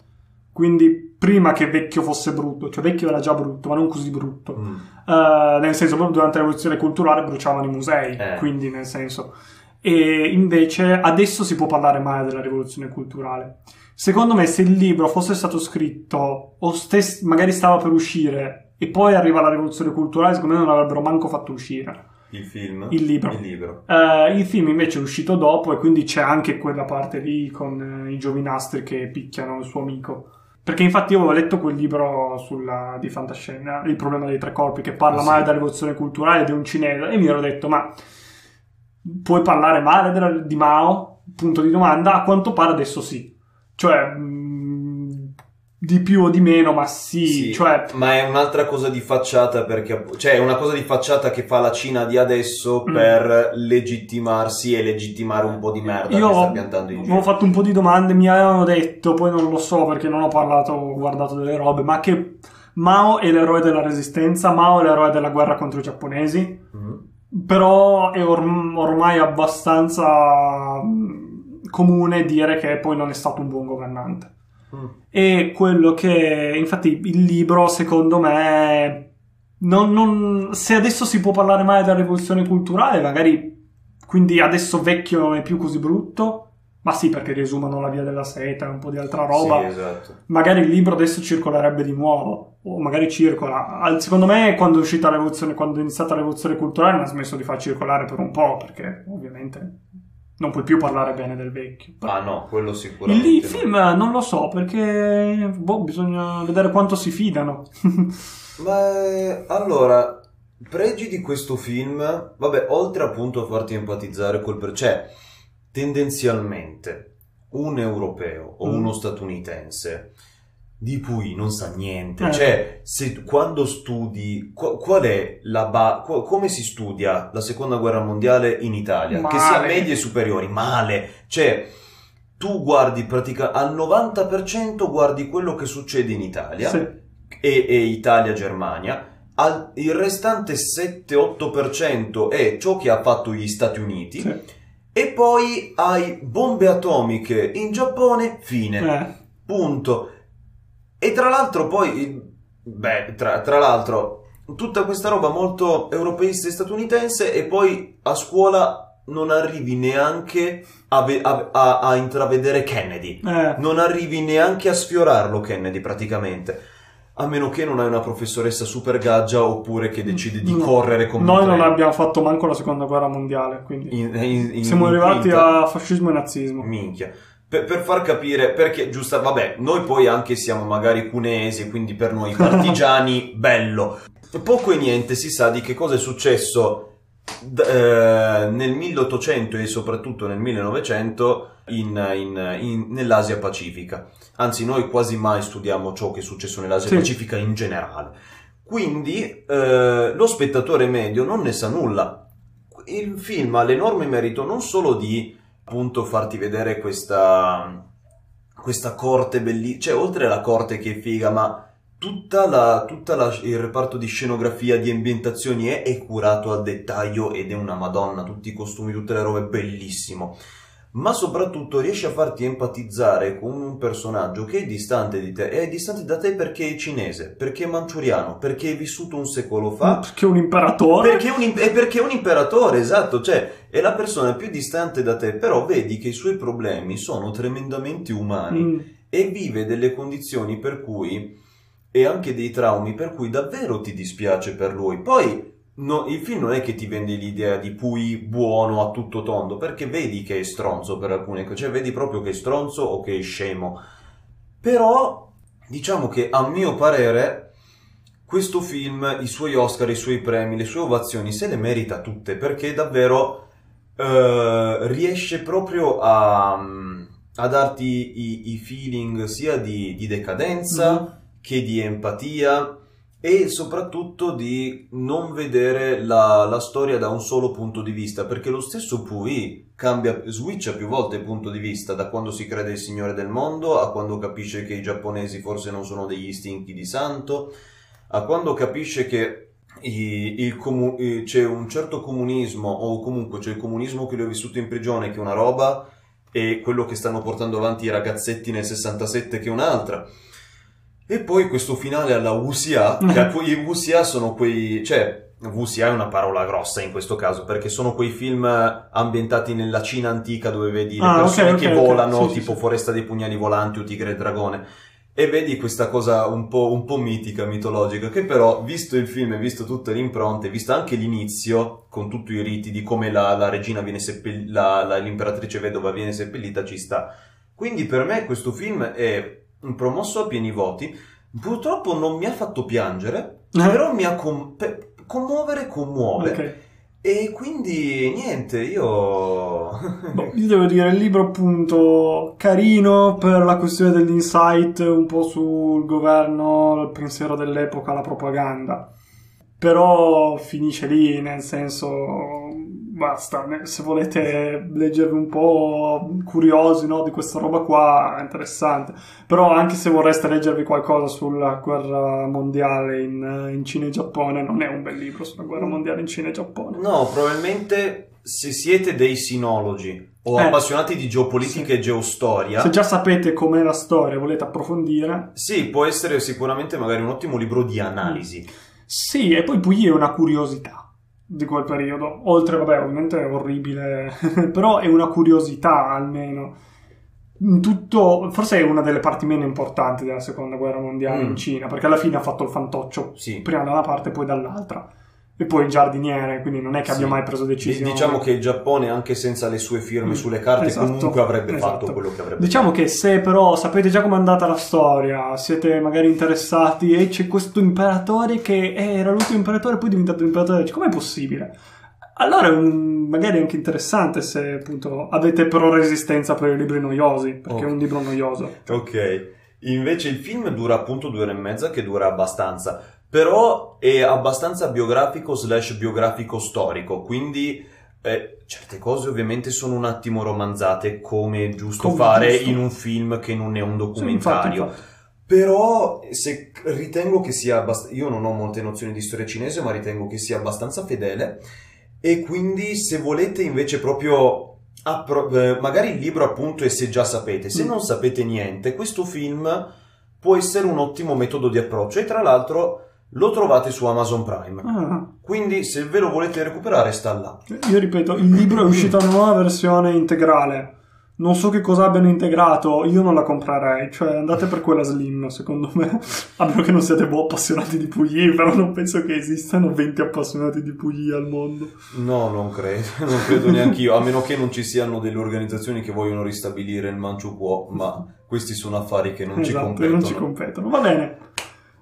quindi prima che Vecchio fosse brutto, cioè Vecchio era già brutto, ma non così brutto. Mm. Eh, nel senso, proprio durante la rivoluzione culturale bruciavano i musei, Eh. quindi nel senso. E invece adesso si può parlare male della rivoluzione culturale. Secondo me, se il libro fosse stato scritto o stes- magari stava per uscire e poi arriva la rivoluzione culturale, secondo me non l'avrebbero manco fatto uscire. Il film? Il libro. Il libro. Eh, il film invece è uscito dopo e quindi c'è anche quella parte lì con eh, i giovinastri che picchiano il suo amico. Perché infatti io avevo letto quel libro sulla, di fantascienza, Il problema dei tre corpi, che parla Ah, sì. male della rivoluzione culturale è un cinese e mi ero detto ma puoi parlare male della- di Mao? Punto di domanda. A quanto pare adesso sì. Cioè, di più o di meno, ma sì. Sì, Cioè, ma è un'altra cosa di facciata perché cioè è una cosa di facciata che fa la Cina di adesso Mm. per legittimarsi e legittimare un po' di merda Io che sta piantando in giro. fatto un po' di domande, mi avevano detto, poi non lo so perché non ho parlato, ho guardato delle robe, ma che Mao è l'eroe della resistenza, Mao è l'eroe della guerra contro i giapponesi, Mhm. però è or- ormai abbastanza mm, comune dire che poi non è stato un buon governante. Mm. E quello che, infatti, il libro, secondo me, non, non- se adesso si può parlare male della rivoluzione culturale, magari quindi adesso vecchio non è più così brutto. Ma sì, perché riesumano la via della seta e un po' di altra roba. Sì, esatto. Magari il libro adesso circolerebbe di nuovo, o magari circola. Secondo me, quando è uscita la rivoluzione, quando è iniziata la rivoluzione culturale, non ha smesso di far circolare per un po', perché ovviamente non puoi più parlare bene del vecchio. Ah no, quello Il, sicuramente. il no. film eh, non lo so, perché boh, bisogna vedere quanto si fidano. Ma eh, allora, pregi di questo film, vabbè, oltre appunto a farti empatizzare col per... cioè, tendenzialmente, un europeo o Mm. uno statunitense di cui non sa niente, Eh. cioè, se, quando studi, qu- qual è la ba- qu- come si studia la seconda guerra mondiale in Italia? Che sia Male. medie e superiori, male, cioè... Tu guardi pratica al 90% guardi quello che succede in Italia Sì. e, e Italia-Germania, al- il restante 7-8% è ciò che ha fatto gli Stati Uniti sì. e poi hai bombe atomiche in Giappone, fine, Eh, punto. E tra l'altro poi, beh, tra, tra l'altro, tutta questa roba molto europeista e statunitense e poi a scuola non arrivi neanche a, ve- a- a- a intravedere Kennedy eh, non arrivi neanche a sfiorarlo Kennedy praticamente. a meno che non hai una professoressa super gaggia oppure che decide di No. correre come un Noi non abbiamo fatto manco la seconda guerra mondiale, quindi In- in- in- siamo arrivati a fascismo e nazismo. Minchia. Per, per far capire, perché giusta, vabbè, noi poi anche siamo magari cunesi, quindi per noi partigiani, bello. Poco e niente si sa di che cosa è successo d- eh, nel 1800 e soprattutto nel 1900 in- in- in- nell'Asia Pacifica. Anzi, noi quasi mai studiamo ciò che è successo nell'Asia Sì. Pacifica in generale. Quindi eh, lo spettatore medio non ne sa nulla. Il film ha l'enorme merito non solo di appunto farti vedere questa, questa corte bellissima, cioè oltre alla corte che è figa, ma tutta la, tutta il reparto di scenografia, di ambientazioni è, è curato al dettaglio ed è una madonna, tutti i costumi, tutte le robe, bellissimo. Ma soprattutto riesce a farti empatizzare con un personaggio che è distante di te, è distante da te perché è cinese, perché è manciuriano, perché è vissuto un secolo fa, Perché un imperatore? perché è un, è perché è un imperatore, esatto, cioè è la persona più distante da te, però vedi che i suoi problemi sono tremendamente umani Mm. e vive delle condizioni per cui e anche dei traumi per cui davvero ti dispiace per lui. Poi no- il film non è che ti vende l'idea di Pui buono a tutto tondo, perché vedi che è stronzo per alcune cose, cioè vedi proprio che è stronzo o che è scemo. Però diciamo che a mio parere questo film, i suoi Oscar, i suoi premi, le sue ovazioni se le merita tutte perché davvero eh, riesce proprio a, a darti i, i feeling sia di, di decadenza Mm. che di empatia e soprattutto di non vedere la, la storia da un solo punto di vista, perché lo stesso Pui cambia, switcha più volte il punto di vista, da quando si crede il signore del mondo a quando capisce che i giapponesi forse non sono degli istinti di santo, a quando capisce che il comu- eh, c'è un certo comunismo o comunque c'è il comunismo che lui ha vissuto in prigione che è una roba e quello che stanno portando avanti i ragazzetti nel 67 che è un'altra. E poi questo finale alla che poi i Wuxia sono quei, cioè, Wuxia è una parola grossa in questo caso, perché sono quei film ambientati nella Cina antica dove vedi le Ah, ok, persone ok, che ok. volano, Sì, sì, tipo sì. Foresta dei Pugnali Volanti o Tigre e Dragone. E vedi questa cosa un po', un po' mitica, mitologica, che però, visto il film e visto tutte le impronte, visto anche l'inizio, con tutti i riti di come la, la regina viene seppellita, l'imperatrice vedova viene seppellita, ci sta. Quindi per me questo film è un promosso a pieni voti. Purtroppo non mi ha fatto piangere, Eh. però mi ha com- pe- commuovere commuove. Ok. E quindi niente, io... Boh, io devo dire, il libro appunto carino per la questione dell'insight un po' sul governo, il pensiero dell'epoca, la propaganda. Però finisce lì, nel senso, basta. Se volete leggervi un po' curiosi no, di questa roba qua, è interessante. Però anche se vorreste leggervi qualcosa sulla guerra mondiale in, in Cina e Giappone, non è un bel libro sulla guerra mondiale in Cina e Giappone. No, probabilmente se siete dei sinologi o Eh. appassionati di geopolitica Sì. e geostoria, Se già sapete com'è la storia e volete approfondire, sì, può essere sicuramente magari un ottimo libro di analisi. sì, e poi Puyi è una curiosità di quel periodo. Oltre, vabbè, ovviamente è orribile, però è una curiosità almeno. In tutto, forse è una delle parti meno importanti della seconda guerra mondiale Mm. in Cina, perché alla fine ha fatto il fantoccio Sì. prima da una parte e poi dall'altra. E poi il giardiniere, quindi non è che abbia Sì. mai preso decisioni. Diciamo che il Giappone, anche senza le sue firme Mm, sulle carte, esatto, comunque avrebbe esatto. fatto quello che avrebbe Diciamo che se però sapete già com'è andata la storia, siete magari interessati e c'è questo imperatore che era l'ultimo imperatore poi è diventato imperatore, com'è possibile? Allora è un- magari anche interessante se appunto avete però resistenza per i libri noiosi, perché Ok. è un libro noioso. Ok, invece il film dura appunto due ore e mezza, che dura abbastanza, però è abbastanza biografico slash biografico storico, quindi eh, certe cose ovviamente sono un attimo romanzate, come è giusto Come fare giusto. in un film che non è un Sì, documentario. infatti, infatti. Però se ritengo che sia abbastanza... Io non ho molte nozioni di storia cinese, ma ritengo che sia abbastanza fedele. E quindi se volete invece proprio... appro- eh, magari il libro appunto è se già sapete. Se Mm. non sapete niente, questo film può essere un ottimo metodo di approccio. E tra l'altro lo trovate su Amazon Prime. Ah, Quindi se ve lo volete recuperare sta là. io ripeto, il libro è uscita una nuova versione integrale non so che cosa abbiano integrato, io non la comprerei, cioè andate per quella slim, secondo me, a meno che non siate boh, appassionati di Puyi, però non penso che esistano 20 appassionati di Puyi al mondo. No, non credo, non credo neanche io, a meno che non ci siano delle organizzazioni che vogliono ristabilire il Manchu Può, ma questi sono affari che non ci Esatto, competono. non ci competono. Va bene.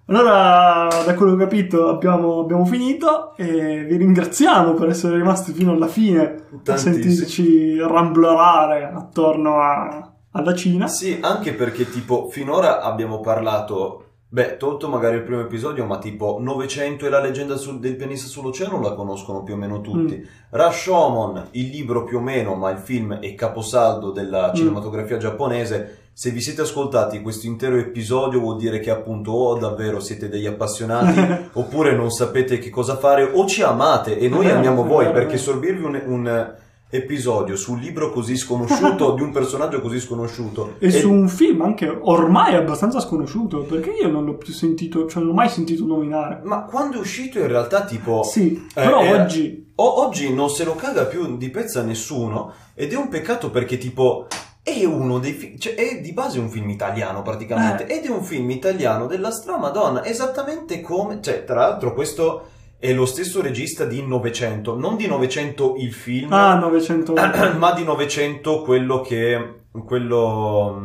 Allora, da quello che ho capito, abbiamo, abbiamo finito e vi ringraziamo per essere rimasti fino alla fine a sentirci ramblerare attorno a- alla Cina. Sì, anche perché tipo finora abbiamo parlato, beh, tolto magari il primo episodio, ma tipo 900 e la leggenda sul- del pianista sull'oceano la conoscono più o meno tutti. Mm. Rashomon, il libro più o meno, ma il film è caposaldo della Mm. cinematografia giapponese. Se vi siete ascoltati questo intero episodio vuol dire che appunto o davvero siete degli appassionati oppure non sapete che cosa fare o ci amate e noi amiamo voi perché sorbirvi un, un episodio sul libro così sconosciuto di un personaggio così sconosciuto E su un film anche ormai abbastanza sconosciuto, perché io non l'ho più sentito, cioè non l'ho mai sentito nominare. ma quando è uscito in realtà tipo Sì, però eh, oggi... o- oggi non se lo caga più di pezza nessuno ed è un peccato perché tipo è uno dei film, cioè è di base un film italiano praticamente Eh. ed è un film italiano della stramadonna esattamente come, cioè tra l'altro questo è lo stesso regista di 900, non di 900 il film, Ah, 900... ma di 900 quello che quello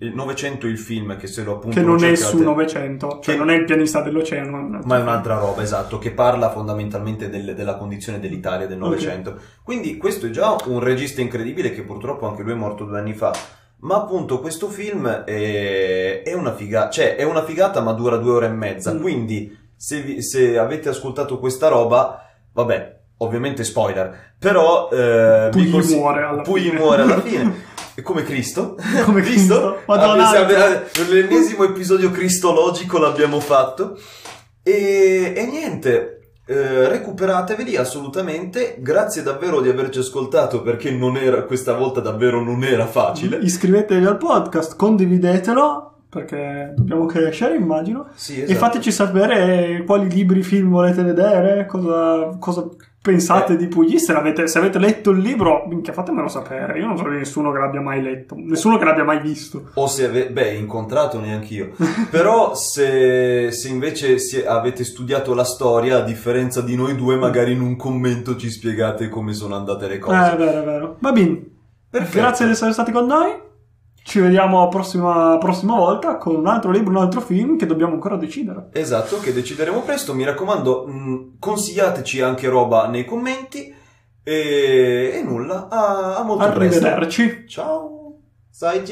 il 900 il film che se lo appunto che non è su 900, cioè Che- non è il pianista dell'oceano. ma è un'altra roba, esatto, che parla fondamentalmente del- della condizione dell'Italia del Novecento. Quindi questo è già un regista incredibile che purtroppo anche lui è morto due anni fa. Ma appunto questo film è, è una figata, cioè è una figata ma dura due ore e mezza. Mm. Quindi se, vi- se avete ascoltato questa roba, vabbè, ovviamente spoiler, però... Eh, vi Puyi consi- muore alla fine. muore alla fine. Come Cristo. Come Cristo. Madonna. Abbiamo- L'ennesimo episodio cristologico l'abbiamo fatto. E, e niente, eh, recuperateveli assolutamente. Grazie davvero di averci ascoltato perché non era, questa volta davvero non era facile. Iscrivetevi al podcast, condividetelo, perché dobbiamo crescere, immagino. Sì, E esatto. fateci sapere quali libri, film volete vedere, cosa, cosa pensate Eh. di Puyi. Se avete, se avete letto il libro, minchia, fatemelo sapere. Io non so di nessuno che l'abbia mai letto, nessuno che l'abbia mai visto. O se ave- beh, incontrato neanch'io. Però se, se invece si- avete studiato la storia, a differenza di noi due, magari in un commento ci spiegate come sono andate le Eh, cose. è vero, è vero. Va bene. Perfetto. Grazie di essere stati con noi. Ci vediamo la prossima, prossima volta con un altro libro, un altro film che dobbiamo ancora decidere. Esatto, che decideremo presto. Mi raccomando, mh, consigliateci anche roba nei commenti. E, e nulla, a, a molto presto. Arrivederci. Ciao. Sai